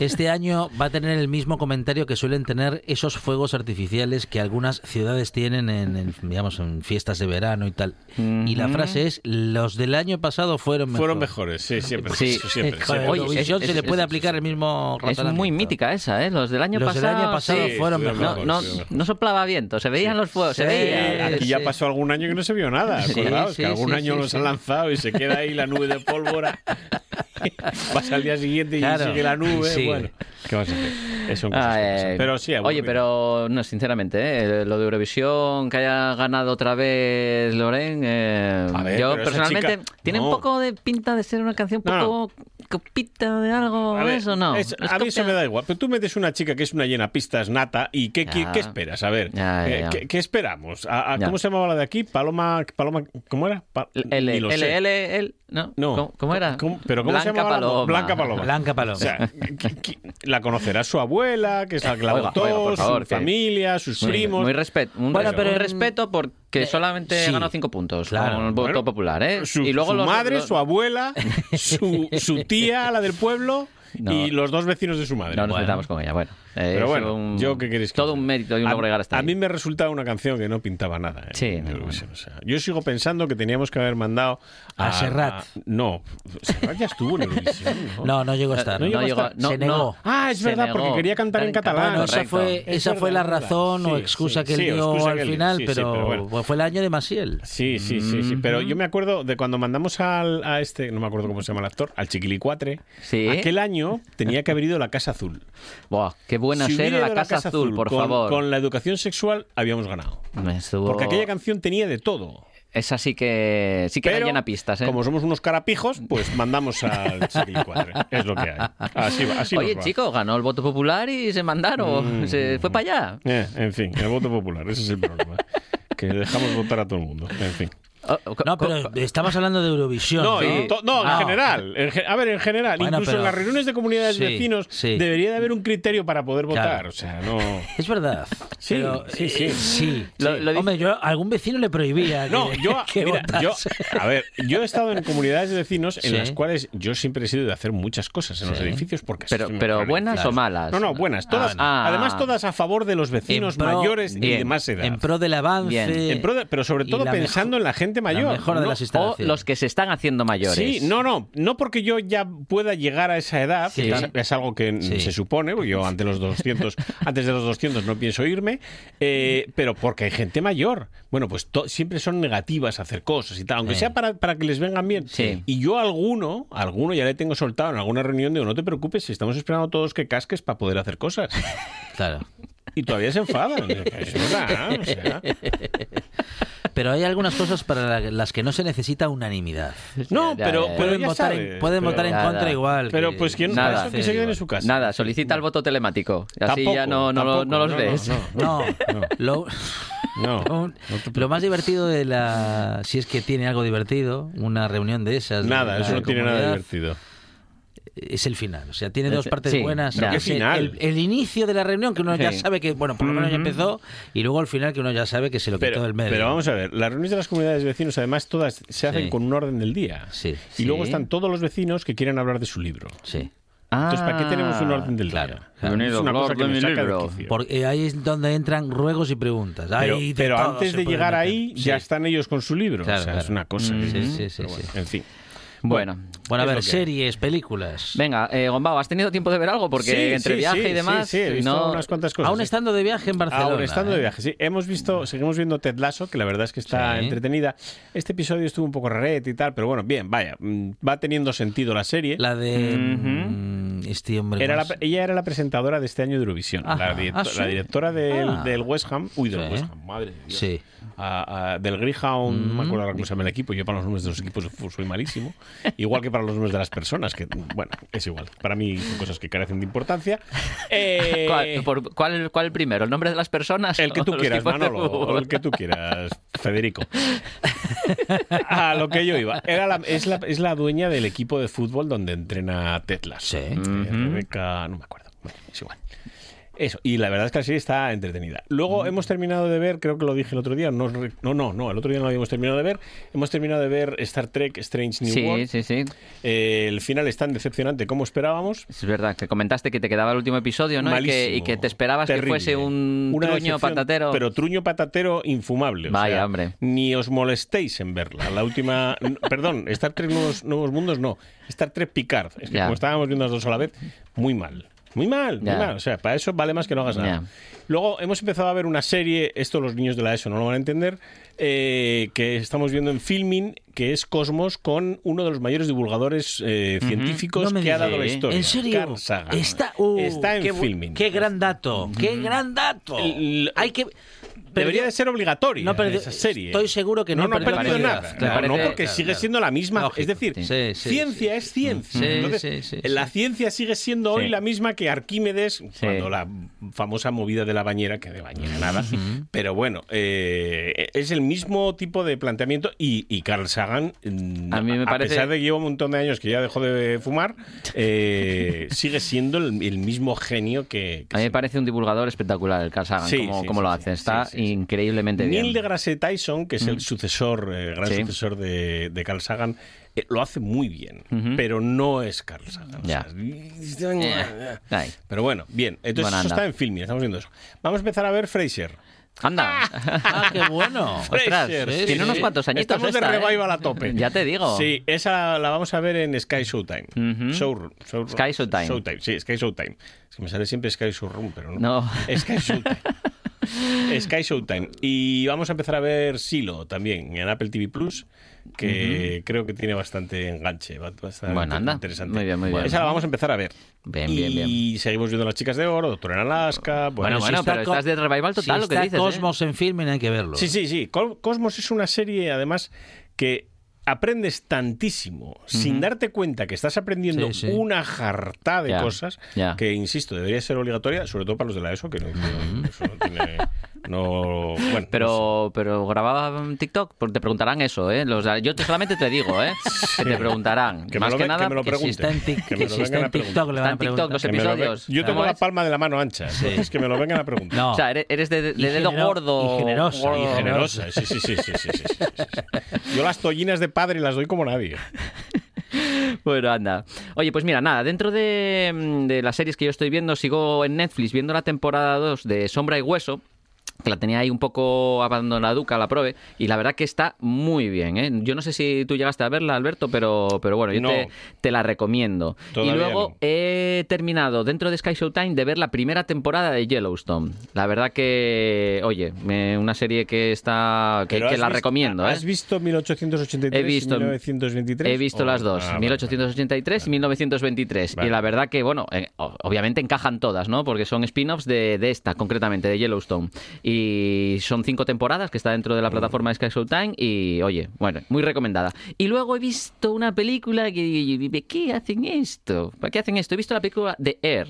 S1: Este año va a tener el mismo comentario que suelen tener esos fuegos artificiales que algunas ciudades tienen en, en, digamos, en fiestas de verano y tal. Y la frase es, los del año pasado fueron mejores.
S13: Fueron mejores, sí, siempre.
S12: Sí.
S13: siempre.
S12: Oye, es-
S1: se le puede
S12: es-
S1: aplicar el mismo
S12: Es muy mítica esa, ¿eh? Los del año
S1: Los del
S12: pasado.
S1: año pasado
S12: sí.
S1: fueron mejores.
S12: No, no,
S13: Sí,
S12: no soplaba viento, se veían los fuegos, se veía.
S13: Aquí ya pasó algún año que no se vio nada,
S1: Sí,
S13: acordaos,
S1: sí,
S13: que algún
S1: sí,
S13: año
S1: sí,
S13: los
S1: sí.
S13: han lanzado y se queda ahí la nube de pólvora. [laughs] [laughs] Pasa al día siguiente y
S1: Claro,
S13: sigue la nube. Bueno, ¿qué vas a hacer? Eso son cosas
S12: Ah, eh,
S13: Pero sí,
S12: Oye, pero no, sinceramente, ¿eh? lo de Eurovisión, que haya ganado otra vez Loren, eh,
S13: ver,
S12: yo personalmente
S13: chica-
S12: tiene
S13: no.
S12: un poco de pinta de ser una canción un
S13: No,
S12: poco copita de algo,
S13: A ver,
S12: ¿eso no?
S13: es-
S12: Es
S13: a mí eso me da igual. Pero tú metes una chica que es una llena pistas nata y ¿qué, qué, esperas? A ver,
S12: Ya, ya,
S13: eh,
S12: ya.
S13: ¿qué, qué esperamos? ¿A- a-
S12: Ya.
S13: ¿Cómo se llamaba la de aquí? Paloma, Paloma ¿cómo era? Pa-.
S12: L, L, L, ¿no?
S13: No.
S12: ¿Cómo, cómo era?
S13: ¿Cómo- pero ¿cómo se
S12: Blanca
S13: llamaba la-
S12: Paloma.
S13: Blanca Paloma.
S1: Blanca Paloma.
S13: O sea, ¿qui- qui- la conocerá su abuela, que es la que la
S12: Oiga,
S13: votó,
S12: oiga, por favor,
S13: su
S12: que-
S13: familia, sus
S12: Muy-
S13: primos.
S12: Muy, respeto,
S1: Bueno, pero en-
S12: respeto porque
S1: Eh,
S12: solamente
S1: sí.
S12: ganó cinco puntos
S1: Claro.
S12: con el voto
S13: Bueno,
S12: popular, ¿eh?
S13: Su,
S12: y luego
S13: su
S12: los-
S13: madre,
S12: los-
S13: su abuela, su, [laughs] su tía, la del pueblo,
S12: No.
S13: y los dos vecinos de su madre.
S12: No nos
S13: Bueno.
S12: metamos con ella, bueno.
S13: Pero
S12: Es
S13: bueno,
S12: un-
S13: yo qué queréis que
S12: Todo un mérito y un logro llegar hasta
S13: a
S12: ahí.
S13: mí me resultaba una canción que no pintaba nada. ¿eh?
S12: Sí, no,
S13: o sea, yo sigo pensando que teníamos que haber mandado a,
S1: A Serrat.
S13: a- no, Serrat ya estuvo en Eurovisión, ¿no?
S1: No, no llegó a estar.
S13: No llegó a estar.
S12: no,
S1: se
S12: no.
S1: negó.
S13: Ah, es
S12: Se
S13: verdad,
S12: negó.
S13: porque quería cantar en catalán.
S1: Bueno, esa fue,
S13: Es
S1: esa fue la razón o excusa
S13: sí,
S1: que él
S13: sí,
S1: dio al final,
S13: Sí, sí,
S1: pero,
S13: pero bueno.
S1: pues fue el año de Masiel.
S13: Sí, sí, sí, sí. Pero yo me acuerdo de cuando mandamos al, a este, no me acuerdo cómo se llama el actor, al Chiquilicuatre.
S12: Sí.
S13: Aquel año tenía que haber ido a la Casa Azul.
S12: Buah, qué buena
S13: Si
S12: la Casa, Azul, por
S13: con,
S12: favor.
S13: Con la educación sexual habíamos ganado. Porque aquella canción tenía de todo.
S12: Esa sí que sí que
S13: Pero,
S12: llena pistas, ¿eh?
S13: como somos unos carapijos, pues mandamos al [laughs] Chiquilicuatre. Es lo que hay. Así va. Así
S12: Oye,
S13: nos va.
S12: chico, ganó el voto popular y se mandaron.
S13: Mm.
S12: Se fue para allá.
S13: Eh, en fin, el voto popular, ese es el problema. que dejamos votar a todo el mundo. En fin.
S12: Oh, oh,
S1: No, pero estamos hablando de Eurovisión.
S13: No,
S1: ¿no?
S13: en to- no, en
S1: Ah.
S13: general. En ge- a ver, en general.
S1: Bueno,
S13: incluso
S1: pero-
S13: en las reuniones de comunidades
S1: Sí,
S13: vecinos
S1: sí.
S13: debería de haber un criterio para poder votar.
S1: Claro.
S13: O sea, no. [laughs]
S1: Es verdad.
S13: Sí,
S1: pero,
S13: sí,
S1: eh,
S13: sí.
S1: sí,
S12: Lo-
S1: sí.
S12: lo dice-
S1: Hombre, yo a algún vecino le prohibía que,
S13: No, yo, [laughs]
S1: que
S13: mira, yo,
S1: votase.
S13: a ver, yo he estado en comunidades de vecinos en
S1: Sí.
S13: las cuales yo siempre he sido de hacer muchas cosas en los edificios porque
S12: pero, pero buenas
S1: claro.
S12: o malas.
S13: No, no, buenas, todas,
S12: Ah.
S13: además todas a favor de los vecinos
S1: pro-
S13: mayores y de más edad.
S1: En pro del avance.
S13: En pro de- pero sobre todo pensando en la gente mayor.
S1: La mejora de
S13: no-
S1: las
S12: O los que se están haciendo mayores.
S13: Sí, no, no, no porque yo ya pueda llegar a esa edad,
S1: Sí.
S13: que es, es algo que
S1: Sí.
S13: se supone, porque yo ante los 200, [laughs] antes de los 200 no pienso irme, eh, pero porque hay gente mayor. Bueno, pues to- siempre son negativas hacer cosas y tal, aunque
S1: Eh.
S13: sea para, para que les vengan bien.
S12: Sí.
S13: Y yo a alguno, alguno ya le tengo soltado en alguna reunión, digo, no te preocupes, si estamos esperando todos que casques para poder hacer cosas. [laughs]
S1: Claro.
S13: Y todavía se enfadan. [laughs] Es verdad, o sea.
S1: Pero hay algunas cosas para la- las que no se necesita unanimidad.
S13: No,
S12: Ya,
S13: pero,
S12: ya, ya.
S13: pero
S1: Pueden votar, en, pueden
S13: pero-
S1: votar en
S12: Nada.
S1: contra igual.
S13: Pero pues que
S12: Nada.
S13: para eso que se queden en su casa.
S12: Nada, solicita el voto telemático. Así
S13: Tampoco,
S12: ya no, no,
S13: tampoco,
S12: no los
S13: no,
S12: ves.
S13: no,
S1: No,
S13: No.
S1: Lo,
S13: No. [laughs]
S1: lo- lo más divertido de la. Si es que tiene algo divertido, una reunión de esas.
S13: Nada, eso no tiene nada divertido.
S1: Es el final. O sea, tiene dos
S12: Sí,
S1: partes
S12: sí,
S1: buenas.
S12: ¿Qué
S13: final?
S1: El, el inicio de la reunión, que uno ya sabe que, bueno, por lo menos ya empezó, y luego el final, que uno ya sabe que se lo quitó
S13: Pero,
S1: del medio.
S13: pero vamos a ver, las reuniones de las comunidades de vecinos además todas se hacen
S1: Sí.
S13: con un orden del día.
S1: Sí.
S13: Y luego están todos los vecinos que quieren hablar de su libro.
S1: Sí.
S13: Entonces, ¿para qué tenemos un orden del
S1: claro,
S13: día?
S1: claro.
S13: Es una cosa que me saca de.
S1: Porque ahí es donde entran ruegos y preguntas.
S13: Pero,
S1: Ahí
S13: antes de llegar
S1: meter.
S13: ahí,
S1: Sí.
S13: ya están ellos con su libro.
S1: Claro,
S13: o sea,
S1: claro.
S13: es una cosa.
S1: Mm, sí, sí,
S13: bueno, En fin.
S12: Bueno.
S1: Bueno, a
S13: es
S1: ver, series, películas.
S12: Venga, eh, Gombao, ¿has tenido tiempo de ver algo? Porque
S13: Sí,
S12: entre
S13: sí,
S12: viaje
S13: sí,
S12: y demás,
S13: sí, sí, he visto
S12: no...
S13: unas cuantas cosas.
S1: Aún estando de viaje en Barcelona.
S13: Ahora estando de
S1: ¿eh?
S13: viaje, sí. Hemos visto, seguimos viendo Ted Lasso, que la verdad es que está entretenida. Este episodio estuvo un poco rarete y tal, pero bueno, bien, vaya, mm, va teniendo sentido la serie.
S1: La de
S12: Ujú.
S1: mm, este hombre.
S13: Era la- ella era la presentadora de este año de Eurovisión, la, directo-
S1: ¿Ah,
S13: la directora del,
S1: Ah.
S13: del West Ham, uy, del. West Ham, madre de Dios.
S1: Sí.
S13: A- a- del Greyhound, no me
S1: Mm.
S13: acuerdo ahora cómo se llama el equipo, yo para los nombres de los equipos de soy malísimo, igual que para los nombres de las personas, que bueno, es igual, para mí son cosas que carecen de importancia. [laughs] Eh,
S12: ¿Cuál, por- cuál, cuál primero? ¿El nombre de las personas?
S13: El que [laughs] tú quieras, Manolo, o el que tú quieras, Federico. [laughs] A lo que yo iba. Era la- es, la, es la dueña del equipo de fútbol donde entrena Tetlas.
S1: Sí.
S13: Rebeca, no me acuerdo. Bueno, es igual. Eso, y la verdad es que la serie está entretenida. Luego hemos terminado de ver, creo que lo dije el otro día, no, re- no, no, no, el otro día no lo habíamos terminado de ver. Hemos terminado de ver Star Trek Strange New
S12: Sí,
S13: World.
S12: sí, sí.
S13: Eh, el final es tan decepcionante como esperábamos.
S12: Es verdad, que comentaste que te quedaba el último episodio, ¿no? Y que,
S13: Malísimo,
S12: y que te esperabas que fuese un
S13: Una
S12: truño patatero.
S13: Pero truño patatero infumable. o
S12: Vaya,
S13: sea,
S12: hombre.
S13: Ni os molestéis en verla. La última. [laughs] perdón, Star Trek Nuevos, Nuevos Mundos no. Star Trek Picard. Es que
S12: Ya.
S13: como estábamos viendo las dos a la vez, muy mal. Muy mal, muy mal. O sea, para eso vale más que no hagas nada. Luego hemos empezado a ver una serie, esto los niños de la ESO no lo van a entender, eh, que estamos viendo en Filming, que es Cosmos, con uno de los mayores divulgadores eh, científicos
S1: No
S13: que ha dado la historia.
S1: ¿En serio?
S13: Carl Sagan.
S1: Está, uh,
S13: Está en
S1: qué,
S13: Filming.
S1: Qué gran dato. Qué gran dato.
S13: El-
S1: Hay que.
S13: Debería
S1: perdió-
S13: de ser obligatoria
S1: No perdió-
S13: esa serie.
S1: Estoy seguro que no,
S13: no, no ha perdido nada.
S1: Claro,
S13: no, porque
S1: claro,
S13: sigue
S1: claro.
S13: siendo la misma.
S1: Lógico.
S13: Es decir,
S1: Sí, sí,
S13: ciencia es ciencia. Entonces,
S1: sí,
S13: la ciencia sigue siendo hoy la misma que Arquímedes, cuando la famosa movida de la bañera, que de bañera nada. Pero bueno, eh, es el mismo tipo de planteamiento y, y Carl Sagan, mm,
S12: A mí me parece-
S13: pesar de que lleva un montón de años que ya dejó de fumar, eh, [laughs] sigue siendo el, el mismo genio que, que
S12: A mí me parece un divulgador espectacular el Carl Sagan,
S13: Sí,
S12: como, como lo hace. Está increíblemente bien.
S13: Neil deGrasse Tyson, que es el
S12: Mm.
S13: sucesor, eh, gran
S12: Sí.
S13: sucesor de, de Carl Sagan, eh, lo hace muy bien, pero no es Carl Sagan. o
S12: Ya.
S13: sea,
S12: Eh,
S13: pero bueno, bien. Entonces
S12: Bueno,
S13: eso
S12: anda.
S13: está en filming, estamos viendo eso. Vamos a empezar a ver Frasier.
S12: Anda. [laughs]
S1: Ah, qué bueno. [laughs]
S12: Ostras,
S13: sí,
S12: tiene
S13: sí,
S12: unos cuantos añitos
S13: Estamos
S12: esta,
S13: de
S12: ¿eh?
S13: revival a tope.
S12: Ya te digo.
S13: Sí, esa la vamos a ver en Sky Showtime.
S12: Ujú.
S13: Show- Show-
S12: Sky Showtime.
S13: Showtime, sí, Sky Showtime. Es que me sale siempre Sky Showroom, pero no.
S12: No.
S13: Sky Showtime. [laughs] Sky Showtime. Y vamos a empezar a ver Silo también en Apple TV Plus, que creo que tiene bastante enganche. Va va a estar
S12: Bueno, anda.
S13: interesante.
S12: Muy bien, muy bien.
S13: Esa la vamos a empezar a ver.
S12: Bien,
S13: y
S12: bien, bien.
S13: seguimos viendo Las Chicas de Oro, Doctor en Alaska.
S12: Bueno,
S13: Bueno,
S12: pero estás de revival total,
S1: si
S12: lo que
S1: está
S12: dices. ¿eh?
S1: Cosmos en filming hay que verlo.
S13: Sí, sí, sí. Cosmos es una serie, además, que aprendes tantísimo sin darte cuenta que estás aprendiendo
S1: Sí, sí.
S13: una jarta de cosas que, insisto, debería ser obligatoria, sobre todo para los de la ESO, que no, no- eso no tiene... No, bueno,
S12: pero, no sé. pero grababa TikTok, pues te preguntarán eso, ¿eh? Yo solamente te digo, ¿eh? Que te preguntarán.
S13: Que
S12: más que nada,
S13: que, me lo
S1: que si está en,
S13: que
S1: en TikTok, le van a
S12: TikTok.
S13: Yo tengo la palma de la mano ancha, entonces sí. que me lo vengan a preguntar.
S1: No.
S12: O sea, eres de, de, dedo gordo.
S1: Y generosa.
S13: Y generosa, sí sí, sí, sí, sí, sí. Yo las tollinas de padre las doy como nadie. [laughs]
S12: Bueno, anda. Oye, pues mira, nada, dentro de, de, las series que yo estoy viendo, sigo en Netflix viendo la temporada 2 de Sombra y Hueso, que la tenía ahí un poco abandonaduca la prove y la verdad que está muy bien ¿eh? yo no sé si tú llegaste a verla Alberto pero, pero bueno yo
S13: No.
S12: te, te la recomiendo y luego
S13: no.
S12: he terminado dentro de Sky Showtime de ver la primera temporada de Yellowstone la verdad que oye me- una serie que está que, la
S13: visto-
S12: recomiendo ¿eh?
S13: ¿Has visto 1883
S12: He visto-
S13: y 1923?
S12: He visto
S13: Oh,
S12: las dos,
S13: ah, vale,
S12: 1883 y 1923.
S13: Vale.
S12: Y la verdad que, bueno, eh, obviamente encajan todas, ¿no? Porque son spin-offs de, de esta, concretamente, de Yellowstone. Y son cinco temporadas que está dentro de
S13: Mm.
S12: la plataforma de Sky Showtime y, oye, bueno, muy recomendada. Y luego he visto una película que digo, ¿de qué hacen esto? ¿Para qué hacen esto? He visto la película de Air,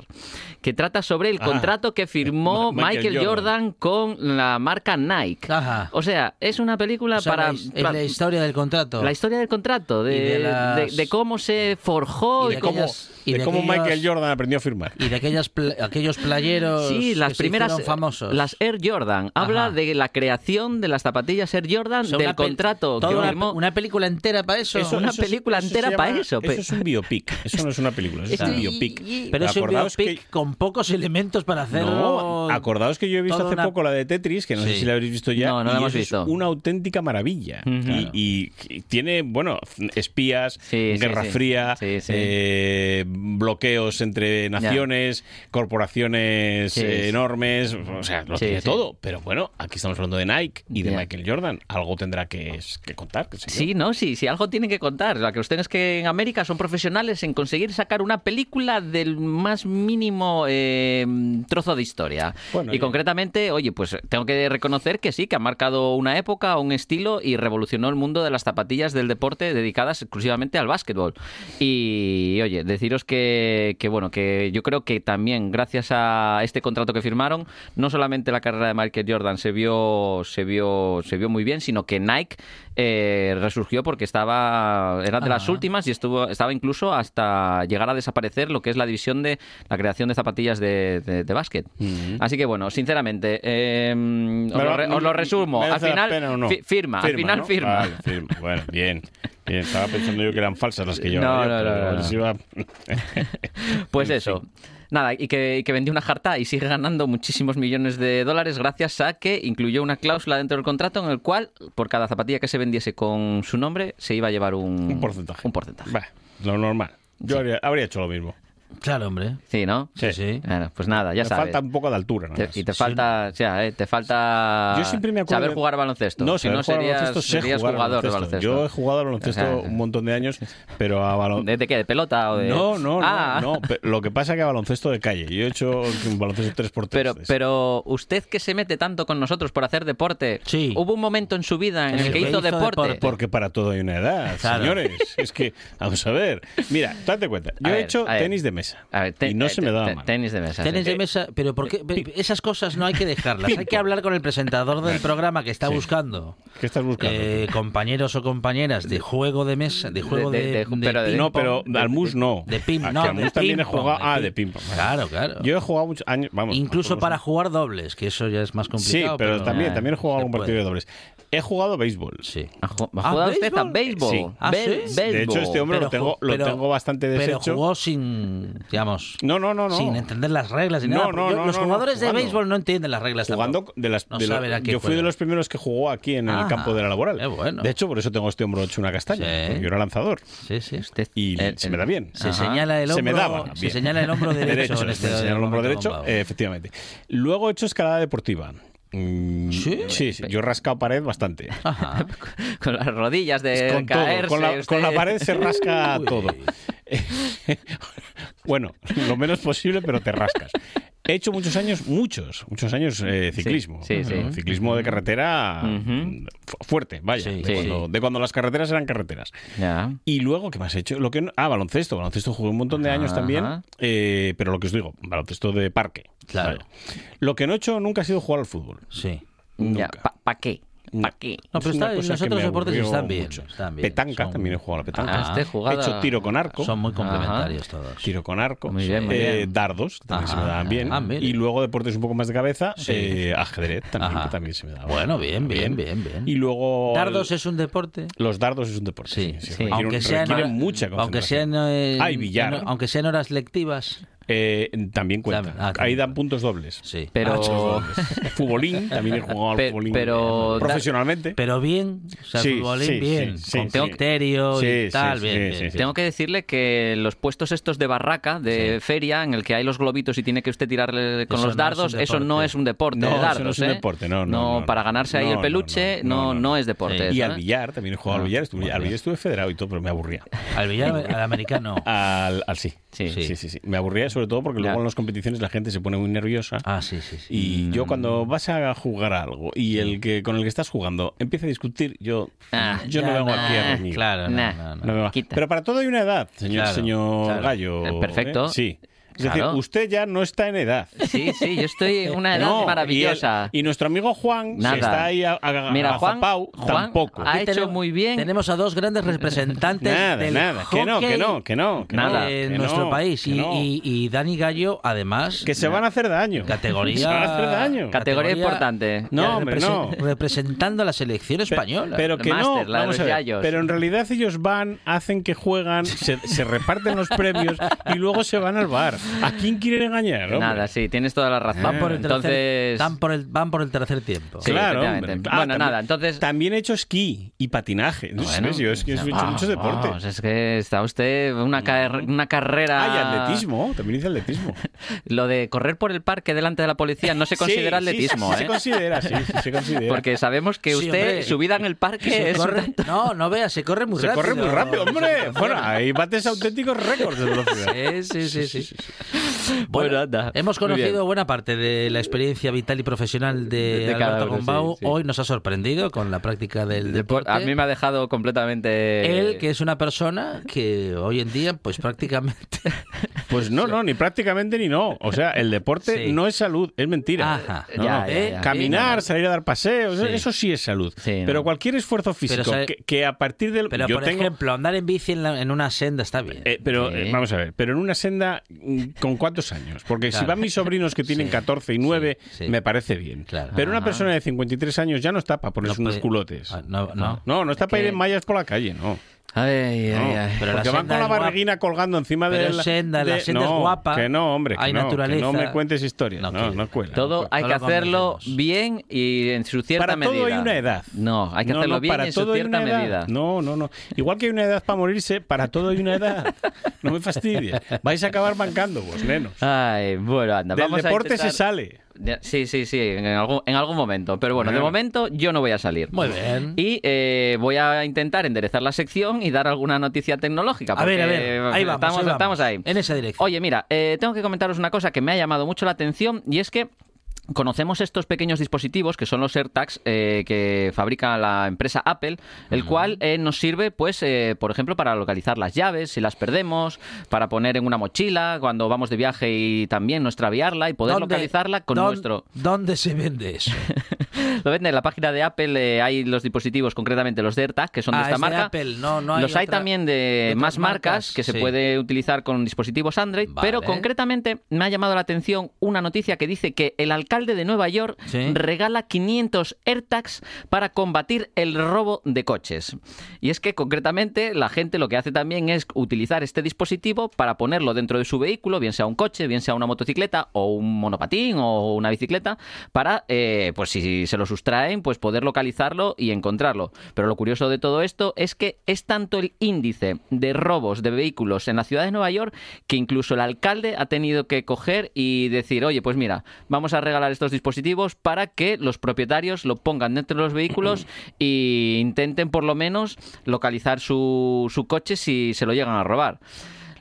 S12: que trata sobre el
S13: Ah.
S12: contrato que firmó
S13: Ma- Michael
S12: Michael Jordan. con la marca Nike.
S1: Ajá.
S12: O sea, es una película
S1: O sea,
S12: para...
S1: es la historia del contrato.
S12: La historia del contrato, de,
S1: de las-
S12: de- de cómo se forjó
S1: y
S12: cómo...
S1: aquellas- Y
S13: de,
S1: de
S13: cómo
S1: aquellos-
S13: Michael Jordan aprendió a firmar.
S1: Y de aquellos, pla- aquellos playeros
S12: Sí, las
S1: que se
S12: primeras,
S1: hicieron famosos.
S12: las Air Jordan. Habla
S1: Ajá.
S12: de la creación de las zapatillas Air Jordan,
S1: O sea,
S12: del contrato que
S1: una,
S12: firmó.
S1: una película entera para eso.
S12: Eso- Una película
S13: se
S12: entera pa'
S13: llama-
S12: eso,
S13: Eso es un biopic. Eso no es una película, eso es un biopic.
S1: Pero es un biopic
S13: que-
S1: con pocos elementos para hacerlo.
S13: No, acordaos que yo he visto hace
S1: una-
S13: poco la de Tetris, que no sé si la habréis visto ya.
S12: No, no la hemos visto.
S13: Es una auténtica maravilla. Y, y- y tiene, bueno, espías,
S12: Sí,
S13: guerra fría,
S12: Sí, sí.
S13: eh, bloqueos entre naciones, corporaciones
S12: Sí,
S13: eh, enormes, o sea, lo
S12: Sí,
S13: tiene
S12: sí.
S13: todo. Pero bueno, aquí estamos hablando de Nike y de. Michael Jordan. Algo tendrá que, que contar.
S12: Sí, no, sí, sí, algo tienen que contar. La cuestión es que en América son profesionales en conseguir sacar una película del más mínimo eh, trozo de historia.
S13: Bueno,
S12: y
S13: ya.
S12: concretamente, oye, pues tengo que reconocer que sí, que ha marcado una época, un estilo y revolucionó el mundo de las zapatillas del deporte dedicadas exclusivamente al básquetbol. Y oye, deciros que, que bueno, que yo creo que también gracias a este contrato que firmaron, no solamente la carrera de Michael Jordan se vio, se vio, se vio muy bien, sino que Nike eh, resurgió porque estaba era de las
S1: Ah.
S12: últimas y estuvo estaba incluso hasta llegar a desaparecer lo que es la división de la creación de zapatillas de, de- de básquet. Así que bueno, sinceramente, eh, os, lo, re- os lo resumo. Al
S13: ¿merece la
S12: final,
S13: no?
S12: fi- firma, al final
S13: ¿no?
S12: firma.
S13: Vale, firma. Bueno, bien. [laughs] Bien, estaba pensando yo que eran falsas las que llevaba yo,
S12: no,
S13: pero
S12: no, no, no.
S13: iba- [laughs]
S12: Pues eso. Nada, y que, y que vendió una jarta y sigue ganando muchísimos millones de dólares gracias a que incluyó una cláusula dentro del contrato en el cual por cada zapatilla que se vendiese con su nombre se iba a llevar un,
S13: Un porcentaje.
S12: Un porcentaje.
S13: Bah, lo normal. Yo habría, habría hecho lo mismo.
S1: Claro, hombre.
S12: Sí, ¿no?
S13: Sí,
S1: sí.
S12: Bueno, pues nada, ya
S13: Me
S12: sabes.
S13: falta un poco de altura.
S12: Te-
S13: más.
S12: y te falta, o sea, eh, te falta
S13: Yo siempre me acuerdo
S12: saber
S13: de-
S12: jugar a baloncesto.
S13: No,
S12: si no serías,
S13: baloncesto,
S12: serías jugador de
S13: baloncesto. Yo he jugado al baloncesto
S12: O sea,
S13: un montón de años, pero a baloncesto...
S12: ¿De, qué? ¿De pelota o de...?
S13: No, no,
S12: Ah.
S13: no, no. pe- Lo que pasa es que a baloncesto de calle. Yo he hecho un baloncesto 3x3.
S12: Pero, pero usted que se mete tanto con nosotros por hacer deporte, ¿hubo un momento en su vida en el que hizo deporte?
S13: Porque para todo hay una edad,
S12: Claro.
S13: señores. Es que, vamos a ver. Mira, date cuenta. Yo
S12: A
S13: he
S12: ver,
S13: hecho tenis de mesa.
S12: A ver, te-
S13: y no se me
S12: te-
S13: mal.
S12: Tenis de mesa.
S1: Tenis
S12: sí.
S1: de mesa, pero ¿por qué? Esas cosas no hay que dejarlas. Hay que hablar con el presentador del programa que está
S13: Sí.
S1: buscando.
S13: ¿Qué estás buscando?
S1: eh, compañeros o compañeras de juego de mesa, de juego
S12: de-
S1: de,
S12: de-
S1: de
S12: pero de-
S1: ping
S13: no, pero
S1: pong,
S13: al mus no.
S1: De ping, no,
S13: al
S1: de
S13: mus también he jugado.
S1: de
S13: Ah,
S1: ping-
S13: de ping-pong.
S1: Claro, claro.
S13: Yo he jugado muchos años. Vamos,
S1: Incluso para jugar dobles, que eso ya es más
S13: Sí,
S1: complicado.
S13: pero también, también he jugado algún partido de dobles. He jugado béisbol.
S1: Sí.
S12: ¿Ha
S1: Ah,
S12: ha jugado usted a
S1: béisbol?
S12: béisbol?
S13: Sí.
S1: Ah,
S12: Be-
S1: ¿sí?
S13: De hecho,
S12: béisbol.
S13: este hombre lo tengo, lo
S1: pero-
S13: tengo bastante
S1: Pero
S13: deshecho.
S1: jugó sin, digamos,
S13: No, no, no, no.
S1: sin entender las reglas. y
S13: No,
S1: nada,
S13: no,
S1: los
S13: no, no,
S1: jugadores de
S13: jugando.
S1: béisbol no entienden las reglas
S13: jugando
S1: tampoco.
S13: de las
S1: No
S13: de lo-
S1: saben a qué
S13: yo fui de los primeros que jugó aquí en el
S1: Ah,
S13: campo de la laboral
S1: qué bueno.
S13: de hecho por eso tengo este hombro hecho una castaña
S1: Sí.
S13: porque yo era lanzador
S1: Sí, sí.
S13: y
S12: el-
S13: se
S12: el-
S13: me da bien
S1: Se
S12: Ajá.
S1: señala el
S13: se
S1: hombro,
S13: me daba
S1: se
S13: bien.
S1: señala el hombro [laughs] derecho,
S13: se
S1: este
S13: señala el hombro derecho efectivamente luego he hecho escalada deportiva Mm,
S1: ¿Sí?
S13: sí, sí, yo he rascado pared bastante.
S1: Ajá. [laughs]
S12: Con las rodillas de
S13: con todo, con la,
S12: usted-
S13: con la pared se rasca [laughs]
S1: Uy.
S13: todo. [laughs] bueno, lo menos posible, pero te rascas. He hecho muchos años, muchos, muchos años eh, ciclismo.
S12: sí, sí.
S13: Ciclismo de carretera fuerte, vaya. De, cuando, de cuando las carreteras eran carreteras.
S12: Ya.
S13: Y luego, ¿qué más he hecho? Lo que ah, baloncesto. Baloncesto jugué un montón de años
S12: Ajá.
S13: también. eh, pero lo que os digo, baloncesto de parque.
S1: Claro.
S13: Vaya. Lo que no he hecho nunca ha sido jugar al fútbol.
S1: Sí.
S12: ¿Para qué? ¿Para qué?
S1: No, pero
S13: Es
S1: está, los
S13: que
S1: otros deportes están bien, están bien.
S13: Petanca,
S1: Son-
S13: también he jugado a la petanca.
S12: Ah, este
S13: He hecho tiro con arco.
S1: Son muy
S12: Ajá.
S1: complementarios todos.
S13: Tiro con arco.
S12: Muy bien, muy
S13: eh,
S12: bien.
S13: Dardos, también se me
S1: Ajá.
S13: daban bien.
S1: Ah,
S13: y luego deportes un poco más de cabeza.
S1: Sí.
S13: eh, ajedrez también,
S1: Ajá.
S13: que también se me daba.
S1: Bueno, bien, bien, bien, bien.
S13: Y luego.
S1: ¿Dardos es un deporte?
S13: Los dardos es un deporte.
S1: Sí,
S13: Sí, sí,
S1: Aunque sea
S13: mucha
S1: aunque sea en,
S13: concentración.
S1: eh,
S13: Ah, y billar.
S1: en- aunque sean horas lectivas.
S13: Eh, también cuenta.
S1: Ah,
S13: Ahí dan puntos dobles.
S1: Sí.
S12: Pero-
S13: dobles. [laughs] Futbolín, también he jugado al
S12: Pe-
S13: futbolín
S12: pero-
S13: profesionalmente.
S1: Pero bien, o sea,
S13: Sí,
S1: futbolín
S13: sí,
S1: bien,
S13: sí, sí,
S1: con
S13: sí.
S1: criterio
S13: Sí,
S1: y
S13: sí,
S1: tal,
S13: sí,
S1: bien,
S13: sí,
S1: bien.
S13: sí.
S12: Tengo que decirle que los puestos estos de barraca, de feria, en el que hay los globitos y tiene que usted tirarle con
S1: Eso
S12: los
S1: no es
S12: dardos, eso no es un deporte
S13: No,
S12: de
S13: eso
S12: dardos.
S13: no es un
S12: ¿eh?
S13: deporte, no, no, no,
S12: para
S13: no.
S12: ganarse ahí el peluche,
S13: no,
S12: no,
S13: no,
S12: no,
S13: no.
S12: es deporte.
S13: Y
S12: eso,
S13: al
S12: ¿eh?
S13: billar, también he jugado al
S1: Ah,
S13: billar. Estuve, al billar estuve federado y todo, pero me aburría.
S1: Al billar, [laughs] al americano.
S13: Al. Sí.
S12: Sí,
S13: sí, sí. Me aburría sobre todo porque
S12: Ya.
S13: luego en las competiciones la gente se pone muy nerviosa.
S1: Ah, sí, sí, sí.
S13: Y yo
S12: Mm.
S13: cuando vas a jugar a algo y el que con el que estás jugando empieza a discutir, yo,
S12: Ah,
S13: yo no vengo aquí a
S1: nah,
S13: reñir.
S1: Claro, no,
S12: Nah.
S1: no, no.
S13: No. Pero para todo hay una edad, señor,
S1: Claro,
S13: señor
S1: claro.
S13: Gallo.
S12: Perfecto.
S13: ¿eh? Sí. Es decir,
S12: Claro.
S13: usted ya no está en edad.
S12: Sí, sí, yo estoy en una edad
S13: No, y el-
S12: maravillosa.
S13: Y, nuestro amigo Juan,
S12: Nada.
S13: que está ahí a, a-
S12: Mira, Juan-
S13: agazapao,
S12: Juan
S13: tampoco.
S12: ha hecho
S1: tenemos-
S12: muy bien.
S1: Tenemos a dos grandes representantes [laughs]
S13: Nada,
S1: del
S13: nada, que no, que
S1: hockey
S13: no, que no, que
S12: Nada.
S13: no,
S1: en
S13: que
S1: nuestro
S13: no,
S1: país. Y,
S13: no.
S1: y- y Dani Gallo, además.
S13: Que se van a hacer daño.
S1: Categoría. [laughs]
S13: Se van a hacer daño.
S12: Categoría importante.
S13: No, hombre, no.
S1: Representando a la selección
S13: Pe-
S1: española.
S13: Pero que
S12: Máster,
S13: no,
S12: la
S13: vamos a ver, pero en realidad ellos van, hacen que juegan, se, se reparten los [laughs] premios y luego se van al bar. ¿A quién quieren engañar? hombre?
S12: Nada, sí, tienes toda la razón.
S1: Van por el tercer,
S12: Entonces,
S1: van por el, van por el tercer tiempo.
S12: Sí,
S13: claro. Ah,
S12: Bueno,
S13: también-
S12: nada, entonces-
S13: También he hecho esquí y patinaje. No sé, yo es que he hecho
S12: Vamos,
S13: muchos deportes.
S12: vamos, es que está usted una, car- una carrera.
S13: Ah, y atletismo, también hice atletismo. [laughs]
S12: Lo de correr por el parque delante de la policía no se considera
S13: sí,
S12: atletismo,
S13: sí,
S12: ¿eh?
S13: se considera, sí, sí, se considera.
S12: Porque sabemos que usted,
S1: hombre.
S12: su vida en el parque
S1: Se
S12: es.
S1: corre-
S12: tanto-
S1: no, no veas, se corre muy
S13: se
S1: rápido.
S13: corre muy rápido, hombre. Bueno, ahí bates auténticos récords de velocidad.
S1: Sí, sí, sí, sí.
S12: Bueno,
S1: Bueno,
S12: anda.
S1: hemos conocido buena parte de la experiencia vital y profesional de,
S12: De
S1: Alberto
S12: uno,
S1: Gombau.
S12: sí, sí.
S1: Hoy nos ha sorprendido con la práctica del deporte.
S12: A mí me ha dejado completamente.
S1: Él, que es una persona que hoy en día, pues prácticamente... [laughs]
S13: Pues no, no, ni prácticamente ni no. O sea, el deporte
S1: Sí.
S13: no es salud, es mentira.
S1: Ajá.
S13: No,
S12: Ya,
S13: no.
S12: ya, ya.
S13: Caminar, salir a dar paseos,
S1: Sí.
S13: eso sí es salud.
S12: Sí,
S13: Pero
S12: no.
S13: cualquier esfuerzo físico que, que a partir del...
S1: Pero,
S13: yo
S1: por
S13: tengo-
S1: ejemplo, andar en bici en, la- en una senda está bien.
S13: Eh, pero eh, vamos a ver, pero en una senda mm, con cuántos años? Porque si van mis sobrinos que tienen
S1: Sí,
S13: 14 y 9,
S1: sí, sí.
S13: me parece bien.
S1: Claro.
S13: Pero una persona de 53 años ya no está para ponerse
S1: No
S13: unos
S1: puede-
S13: culotes.
S1: Ah, no, no.
S13: No, no está
S1: Es
S13: para ir en mallas por la calle, no.
S12: Ay, ay,
S13: No,
S12: ay.
S1: Pero la
S13: porque van con la
S1: es
S13: barriguina colgando encima
S1: Pero
S13: de
S1: es
S13: la
S1: senda, la
S13: de-
S1: senda es
S13: no,
S1: guapa,
S13: Que no, hombre, que
S1: hay
S13: no, que
S1: naturaleza.
S13: no me cuentes historias.
S1: No,
S13: No,
S1: que-
S13: no, cuela.
S12: Todo
S13: no
S12: hay que
S1: lo
S12: hacerlo bien y en su cierta
S13: Para
S12: medida.
S13: todo hay una edad.
S12: No, hay que
S13: No,
S12: hacerlo
S13: no,
S12: bien
S13: para
S12: y en su
S13: todo hay
S12: cierta medida.
S13: No, no, no. Igual que hay una edad para morirse, para todo hay una edad. No me fastidies. Vais a acabar bancando vos, nenos.
S12: Ay, bueno, anda.
S13: Del
S12: vamos a
S13: deporte se
S12: intentar-
S13: sale.
S12: Sí, sí, sí, en algún, en algún momento. Pero bueno, de momento yo no voy a salir.
S1: Muy bien.
S12: Y eh, voy a intentar enderezar la sección y dar alguna noticia tecnológica.
S1: A ver, a ver, ahí vamos,
S12: estamos,
S1: ahí vamos.
S12: estamos ahí.
S1: En esa dirección.
S12: Oye, mira, eh, tengo que comentaros una cosa que me ha llamado mucho la atención y es que Conocemos estos pequeños dispositivos que son los AirTags eh, que fabrica la empresa Apple, el cual eh, nos sirve, pues, eh, por ejemplo, para localizar las llaves si las perdemos, para poner en una mochila cuando vamos de viaje y también no extraviarla y poder
S1: ¿Dónde-
S12: localizarla con
S1: dónde-
S12: nuestro.
S1: ¿Dónde se vende eso? [laughs]
S12: Lo vende en la página de Apple, eh, hay los dispositivos, concretamente los de AirTag, que son de
S1: Ah,
S12: esta
S1: es de
S12: marca.
S1: Apple, no- no hay
S12: los hay
S1: otra-
S12: también de más marcas,
S1: marcas,
S12: que se puede utilizar con dispositivos Android, pero concretamente me ha llamado la atención una noticia que dice que el alcalde de Nueva York
S1: Sí.
S12: regala 500 AirTags para combatir el robo de coches. Y es que concretamente la gente lo que hace también es utilizar este dispositivo para ponerlo dentro de su vehículo, bien sea un coche, bien sea una motocicleta o un monopatín o una bicicleta, para, eh, pues si se lo sustraen, pues poder localizarlo y encontrarlo. Pero lo curioso de todo esto es que es tanto el índice de robos de vehículos en la ciudad de Nueva York que incluso el alcalde ha tenido que coger y decir, oye, pues mira, vamos a regalar estos dispositivos para que los propietarios lo pongan dentro de los vehículos [clears throat] e intenten por lo menos localizar su, su coche si se lo llegan a robar.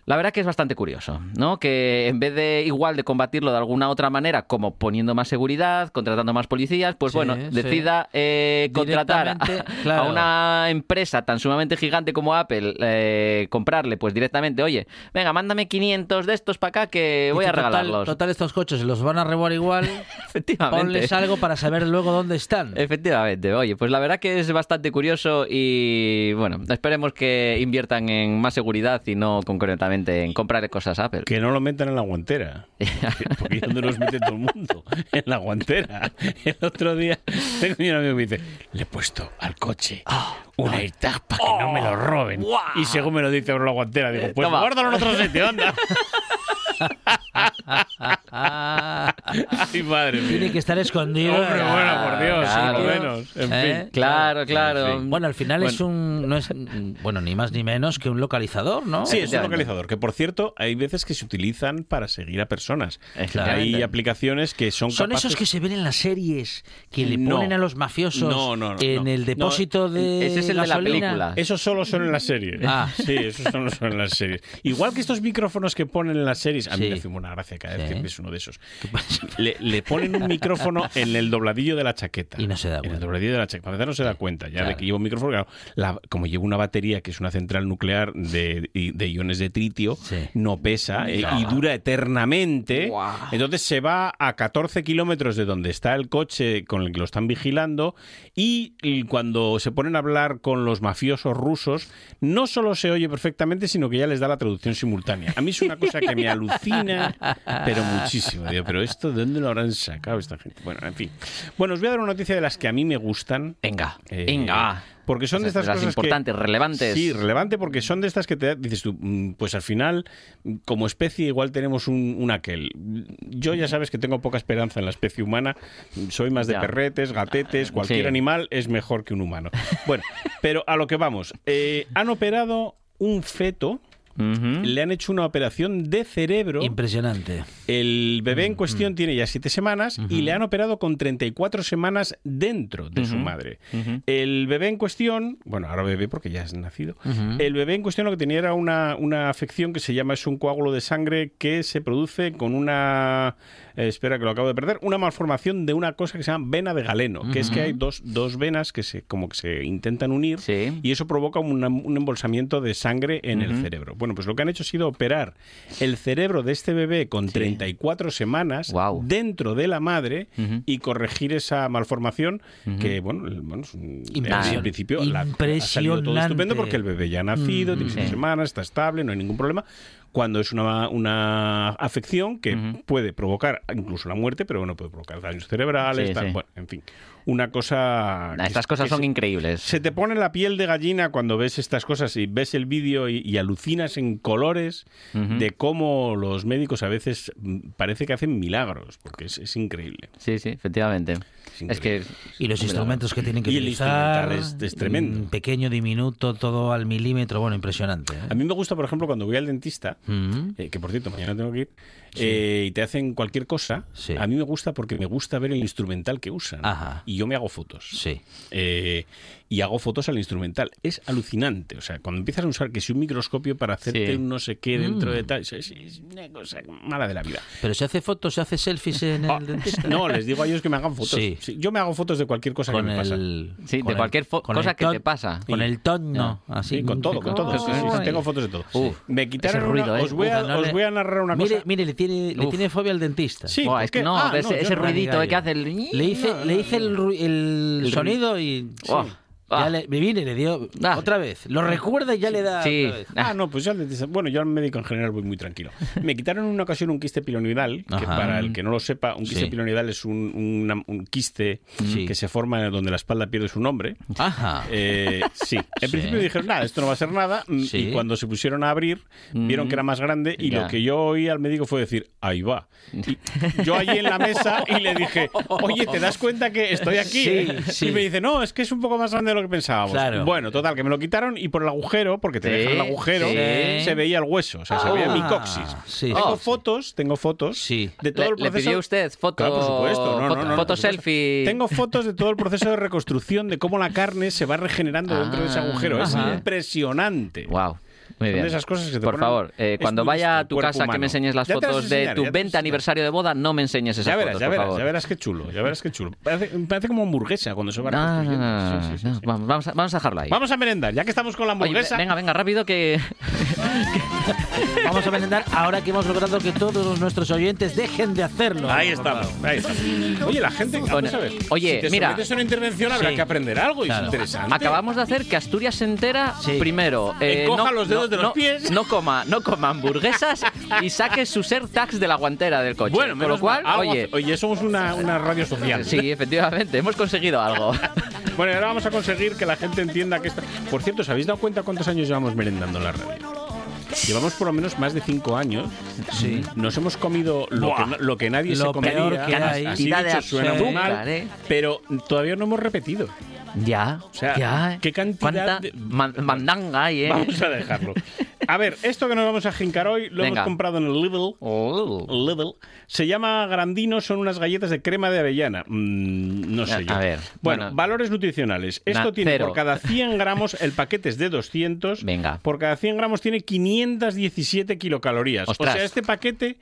S12: La verdad que es bastante curioso, ¿no? Que en vez de igual de combatirlo de alguna otra manera, como poniendo más seguridad, contratando más policías, pues
S1: Sí,
S12: bueno,
S1: sí.
S12: decida eh, contratar a, [laughs] una empresa tan sumamente gigante como Apple, eh, comprarle pues directamente, oye, venga, mándame 500 de estos para acá que voy a regalarlos.
S1: Total, estos coches los van a robar igual. [laughs]
S12: Efectivamente.
S1: Ponles algo para saber luego dónde están.
S12: Efectivamente, oye, pues la verdad que es bastante curioso y bueno, esperemos que inviertan en más seguridad y no concretamente en comprar cosas Apple.
S13: Que no lo metan en la guantera. [laughs] Porque ¿dónde los mete todo el mundo? En la guantera. El otro día tengo un amigo que me dice, le he puesto al coche
S12: Ah,
S13: un AirTag para que no me lo roben. Y según me lo dice abro la guantera, digo, pues
S12: Toma.
S13: guárdalo en otro sitio, anda. [laughs] Ay, madre mía.
S1: Tiene que estar escondido.
S13: Hombre, bueno, por Dios,
S12: Claro.
S13: por menos. En
S1: ¿Eh?
S13: fin.
S12: Claro, claro.
S13: En fin.
S1: Bueno, al final es un. No es, bueno, ni más ni menos que un localizador, ¿no?
S13: Sí, es un localizador, que por cierto, hay veces que se utilizan para seguir a personas. Hay aplicaciones que son
S1: Son
S13: capaces...
S1: esos que se ven en las series que le
S13: No.
S1: ponen a los mafiosos
S13: No, no, no,
S1: en
S13: no.
S1: el depósito de
S12: ese es el de la película.
S13: Esos solo son en las series.
S1: Ah.
S13: Sí, esos solo son en las series. Igual que estos micrófonos que ponen en las series, a mí
S1: Sí.
S13: me hace una gracia cada vez
S1: Sí.
S13: que ves uno de esos. Le, le ponen un micrófono [laughs] en el dobladillo de la chaqueta.
S1: Y no se da
S13: En el
S1: cuenta.
S13: dobladillo de la chaqueta. Para no se da cuenta ya de que lleva un micrófono. claro, la- como lleva una batería que es una central nuclear de, iones de tritio, no pesa eh, y dura eternamente. Entonces se va a 14 kilómetros de donde está el coche con el que lo están vigilando y y cuando se ponen a hablar con los mafiosos rusos, no solo se oye perfectamente, sino que ya les da la traducción simultánea. A mí es una cosa que me alucina, [laughs] pero muchísimo. Digo, pero esto, ¿de dónde lo habrán sacado esta gente? Bueno, en fin. Bueno, os voy a dar una noticia de las que a mí me gustan.
S12: Venga,
S13: Eh,
S12: venga.
S13: Porque son de estas
S12: de las
S13: cosas que-
S12: importantes, relevantes.
S13: Sí, relevante porque son de estas que te dices tú, mm, pues al final, como especie, igual tenemos un, un aquel. Yo ya sabes que tengo poca esperanza en la especie humana. Soy más de
S12: Ya.
S13: perretes, gatetes, cualquier
S12: Sí.
S13: animal es mejor que un humano. Bueno, pero a lo que vamos. Eh, han operado un feto. Le han hecho una operación de cerebro.
S1: Impresionante.
S13: El bebé
S1: Mm,
S13: en cuestión tiene ya siete semanas y le han operado con 34 semanas dentro de su madre. El bebé en cuestión, bueno, ahora bebé porque ya es nacido, el bebé en cuestión lo que tenía era una, una afección que se llama, es un coágulo de sangre que se produce con una, eh, espera que lo acabo de perder, una malformación de una cosa que se llama vena de galeno, que es que hay dos, dos venas que se, como que se intentan unir y eso provoca una- un embolsamiento de sangre en el cerebro. Bueno, pues lo que han hecho ha sido operar el cerebro de este bebé con 34 semanas dentro de la madre y corregir esa malformación que, bueno, es un- en principio la- ha salido todo
S1: impresionante.
S13: estupendo porque el bebé ya ha nacido,
S1: Mm,
S13: tiene
S1: sí.
S13: semanas, está estable, no hay ningún problema. Cuando es una, una afección que puede provocar incluso la muerte, pero bueno, puede provocar daños cerebrales,
S12: Sí,
S13: tal,
S12: sí.
S13: bueno, en fin. Una cosa...
S12: Estas cosas son
S13: se-
S12: increíbles.
S13: se te pone la piel de gallina cuando ves estas cosas y ves el vídeo y, y alucinas en colores de cómo los médicos a veces mm, parece que hacen milagros, porque es, es increíble.
S12: Sí, sí, efectivamente. Es que
S1: Y los instrumentos que tienen que
S13: Y el
S1: utilizar.
S13: es- es tremendo.
S1: mm, Pequeño, diminuto, todo al milímetro. Bueno, impresionante. ¿eh?
S13: A mí me gusta, por ejemplo, cuando voy al dentista, eh, que por cierto, mañana tengo que ir, eh, y te hacen cualquier cosa, a mí me gusta porque me gusta ver el instrumental que usan. Y yo me hago fotos. Eh, y hago fotos al instrumental. Es alucinante. O sea, cuando empiezas a usar que si un microscopio para hacerte
S1: Sí.
S13: un no sé qué dentro
S1: Mm.
S13: de tal, es, es una cosa mala de la vida.
S1: Pero se hace fotos, se hace selfies en el dentista.
S13: Ah, No, les digo a ellos que me hagan fotos.
S1: Sí.
S13: Sí, yo me hago fotos de cualquier cosa
S1: Con
S13: que me pasa.
S1: el-
S12: Sí,
S1: con
S12: de
S1: el-
S12: cualquier cosa que te
S1: ton-
S12: pasa.
S1: Con el tono,
S12: Ah.
S1: así.
S13: Sí, con todo, con todo. Sí, sí, sí,
S1: Ay.
S13: tengo fotos de todo.
S1: Sí.
S13: Me quitaron una-
S1: ruido, ¿eh?
S13: os, voy a,
S1: Uf, no
S13: os
S1: le-
S13: voy a narrar una
S1: mire,
S13: cosa.
S1: Mire, le tiene, le
S13: Uf.
S1: tiene fobia al dentista.
S13: Sí,
S12: Buah,
S13: ¿por
S12: es que no,
S13: Ah,
S12: ese,
S13: no,
S12: ese
S13: no.
S12: ruidito que hace el...
S1: Le hice, le hice el, ru- el
S12: El
S1: sonido y...
S12: Buah.
S1: Ya le, me viene, le dio otra vez. Lo recuerda y ya le da
S12: Sí.
S1: otra vez.
S13: Ah, no, pues ya dentista- bueno, yo al médico en general voy muy tranquilo. [laughs] Me quitaron en una ocasión un quiste pilonidal, que
S1: Ajá.
S13: para el que no lo sepa, un quiste
S1: Sí.
S13: pilonidal es un, una- un quiste
S1: Sí.
S13: que se forma donde la espalda pierde su nombre.
S1: Ajá.
S13: Eh, sí. [laughs] En
S1: Sí.
S13: principio dijeron, nada, esto no va a ser nada. mm,
S1: Sí.
S13: Y cuando se pusieron a abrir, vieron que era más grande. Y
S12: Ya.
S13: lo que yo oí al médico fue decir, ahí va. Y [laughs] yo allí en la mesa y le dije, oye, ¿te das cuenta que estoy aquí?
S1: Sí,
S13: eh?".
S1: sí.
S13: Y me dice, no, es que es un poco más grande de lo que pensábamos.
S1: Claro.
S13: Bueno, total, que me lo quitaron y por el agujero, porque te
S12: Sí,
S13: dejan el agujero,
S12: sí.
S13: se veía el hueso, o sea, se
S1: Ah,
S13: veía mi coxis.
S1: sí.
S13: Tengo
S12: Oh.
S13: fotos, tengo fotos de todo
S12: ¿Le,
S13: el
S12: le
S13: proceso.
S12: pidió usted foto,
S13: Claro, por supuesto. No, no,
S12: foto,
S13: no, no,
S12: foto
S13: por supuesto.
S12: selfie?
S13: Tengo fotos de todo el proceso de reconstrucción, de cómo la carne se va regenerando dentro de ese
S12: Ah,
S13: agujero. Es
S12: ajá.
S13: impresionante.
S12: Wow. Muy
S13: Son
S12: bien.
S13: de esas cosas que te
S12: Por
S13: ponen-
S12: favor, eh, cuando vaya a tu casa que me enseñes las
S13: Ya
S12: fotos de tu
S13: ya te las
S12: 20 aniversario de boda, no me enseñes esas
S13: Ya verás,
S12: fotos,
S13: ya
S12: por
S13: verás,
S12: favor.
S13: ya verás qué chulo, ya verás qué chulo. Parece, parece como hamburguesa cuando se va
S12: No, no,
S13: Sí, sí, sí,
S12: no,
S13: sí.
S12: Vamos, vamos a, vamos a dejarlo ahí.
S13: Vamos a merendar, ya que estamos con la
S12: Oye,
S13: hamburguesa.
S12: venga, venga, rápido que... [laughs]
S1: Vamos a merendar ahora que hemos logrado que todos nuestros oyentes dejen de hacerlo.
S13: Ahí estamos, ahí estamos. Oye, la gente, vamos a ver.
S12: Oye,
S13: si te
S12: mira.
S13: a una intervención habrá
S1: Sí.
S13: que aprender algo y
S1: Claro.
S13: es interesante.
S12: Acabamos de hacer que Asturias se entera
S1: Sí.
S12: primero. eh,
S13: Encoja los dedos
S12: no-
S13: de los
S12: no-
S13: pies.
S12: No coma, no coma hamburguesas y saque sus AirTags de la guantera del coche.
S13: Bueno,
S12: con lo cual,
S13: mal,
S12: oye,
S13: oye, somos una, una radio social.
S12: sí, efectivamente, hemos conseguido algo. [laughs]
S13: Bueno, y ahora vamos a conseguir que la gente entienda que esta... Por cierto, ¿os habéis dado cuenta cuántos años llevamos merendando en la radio? Llevamos por lo menos más de cinco años.
S1: Sí.
S13: Nos hemos comido lo, que, lo que nadie
S1: Lo
S13: se comería.
S1: peor que hay.
S13: Así dicho, suena muy mal,
S12: ¿eh?
S13: pero todavía no hemos repetido.
S12: Ya,
S13: O sea,
S12: ya.
S13: ¿qué cantidad
S12: ¿Cuánta
S13: de-
S12: man- mandanga hay, eh?
S13: Vamos a dejarlo. [laughs] A ver, esto que nos vamos a jincar hoy lo
S12: Venga.
S13: hemos comprado en el Lidl. Lidl. Se llama Grandino, son unas galletas de crema de avellana. Mm, no sé
S12: A-
S13: yo.
S12: a ver,
S13: Bueno,
S12: bueno.
S13: valores nutricionales. Esto
S12: Na-
S13: tiene
S12: cero.
S13: por cada 100 gramos, el paquete es de 200.
S12: Venga.
S13: Por cada 100 gramos tiene 517 kilocalorías.
S12: Ostras.
S13: O sea, este paquete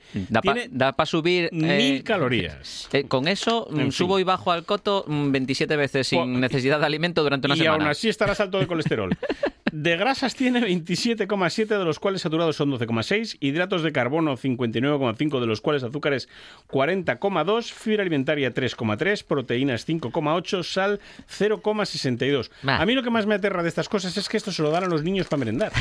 S12: Da para subir... eh,
S13: mil calorías.
S12: eh, con eso mm,
S13: fin.
S12: subo y bajo al coto mm, 27 veces sin necesidad de alimento durante una
S13: y
S12: semana.
S13: aún así estarás alto de colesterol. [laughs] De grasas tiene 27,7, de los cuales saturados son 12,6, hidratos de carbono 59,5, de los cuales azúcares 40,2, fibra alimentaria 3,3, proteínas 5,8, sal 0,62. A mí lo que más me aterra de estas cosas es que esto se lo dan a los niños para merendar.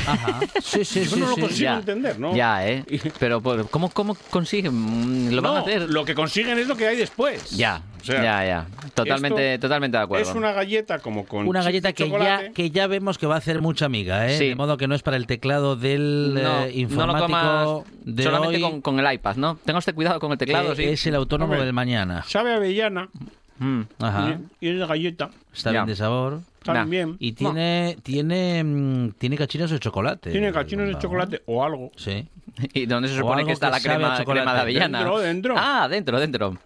S1: Sí, sí,
S13: Yo
S1: sí,
S13: no lo consigo
S12: Ya,
S13: entender, ¿no?
S12: Ya, ¿eh? Pero por- ¿cómo, cómo consiguen? Mm, ¿Lo van a hacer?
S13: Lo que consiguen es lo que hay después.
S12: Ya,
S13: O sea,
S12: ya, ya. Totalmente, totalmente de acuerdo.
S13: Es una galleta como con
S1: Una galleta que ya, que ya vemos que va a hacer mucha amiga, ¿eh?
S12: Sí.
S1: De modo que no es para el teclado del
S12: no,
S1: eh,
S12: no lo
S1: informático
S12: comas
S1: de
S12: solamente
S1: hoy,
S12: con, con el iPad, ¿no? Tenga usted cuidado con el teclado, sí.
S1: es el autónomo
S13: Hombre.
S1: del mañana.
S13: Sabe avellana
S12: Mm.
S1: Ajá.
S13: y, y es de galleta.
S1: Está
S12: Ya.
S1: bien de sabor.
S13: Está bien.
S1: Y tiene, tiene, mm, tiene cachinos de chocolate.
S13: Tiene cachinos de chocolate o algo.
S1: Sí. [laughs]
S12: ¿Y dónde se supone que está
S1: que
S12: la crema,
S1: chocolate.
S12: crema de avellana?
S13: Dentro, dentro.
S12: Ah, dentro, dentro.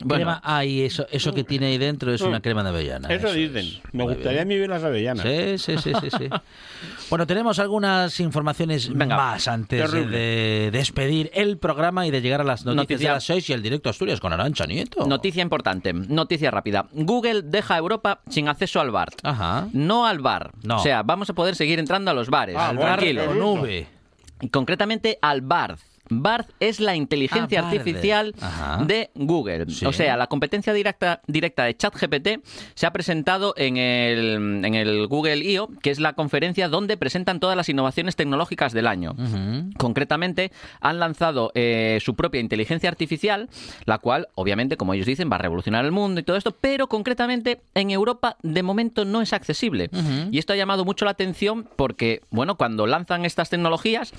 S12: Bueno,
S1: Crema, ah, y eso, eso que tiene ahí dentro es una
S13: Mm.
S1: crema de avellana.
S13: Eso
S1: es.
S13: dicen. Me gustaría a mí ver las avellanas.
S1: Sí, sí, sí, sí, sí. [laughs] Bueno, tenemos algunas informaciones
S12: Venga.
S1: más antes
S13: Terrible.
S1: de despedir el programa y de llegar a las noticias
S12: Noticia.
S1: de las 6 y el directo Asturias con Arancha Nieto.
S12: Noticia importante, noticia rápida. Google deja a Europa sin acceso al bar.
S1: Ajá.
S12: No al bar.
S1: No.
S12: O sea, vamos a poder seguir entrando a los bares.
S13: Ah,
S1: bar
S12: tranquilo. concretamente al Barth. Barth es la inteligencia
S1: Ah, Bard.
S12: artificial
S1: Ajá.
S12: de Google.
S1: Sí.
S12: O sea, la competencia directa, directa de ChatGPT se ha presentado en el, en el Google I.O., que es la conferencia donde presentan todas las innovaciones tecnológicas del año. Concretamente, han lanzado eh, su propia inteligencia artificial, la cual, obviamente, como ellos dicen, va a revolucionar el mundo y todo esto, pero concretamente en Europa de momento no es accesible. Y esto ha llamado mucho la atención porque, bueno, cuando lanzan estas tecnologías,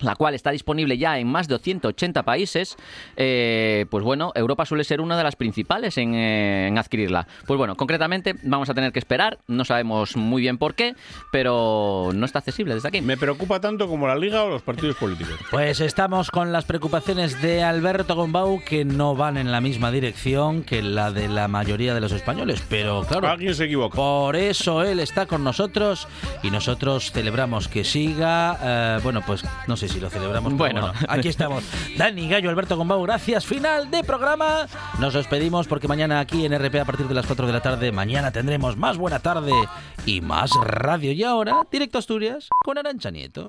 S12: la cual está disponible ya en más de 180 países, eh, pues bueno, Europa suele ser una de las principales en, eh, en adquirirla. Pues bueno, concretamente vamos a tener que esperar, no sabemos muy bien por qué, pero no está accesible desde aquí.
S13: Me preocupa tanto como la liga o los partidos políticos.
S1: Pues estamos con las preocupaciones de Alberto Gombau que no van en la misma dirección que la de la mayoría de los españoles, pero claro,
S13: Alguien se equivoca.
S1: por eso él está con nosotros y nosotros celebramos que siga. eh, bueno, pues no sé si lo celebramos. pero
S12: Bueno.
S1: bueno, aquí estamos. Dani Gallo, Alberto Gombau, gracias. Final de programa. Nos despedimos porque mañana aquí en RP a partir de las 4 de la tarde, mañana tendremos más buena tarde y más radio. Y ahora, directo a Asturias con Arancha Nieto.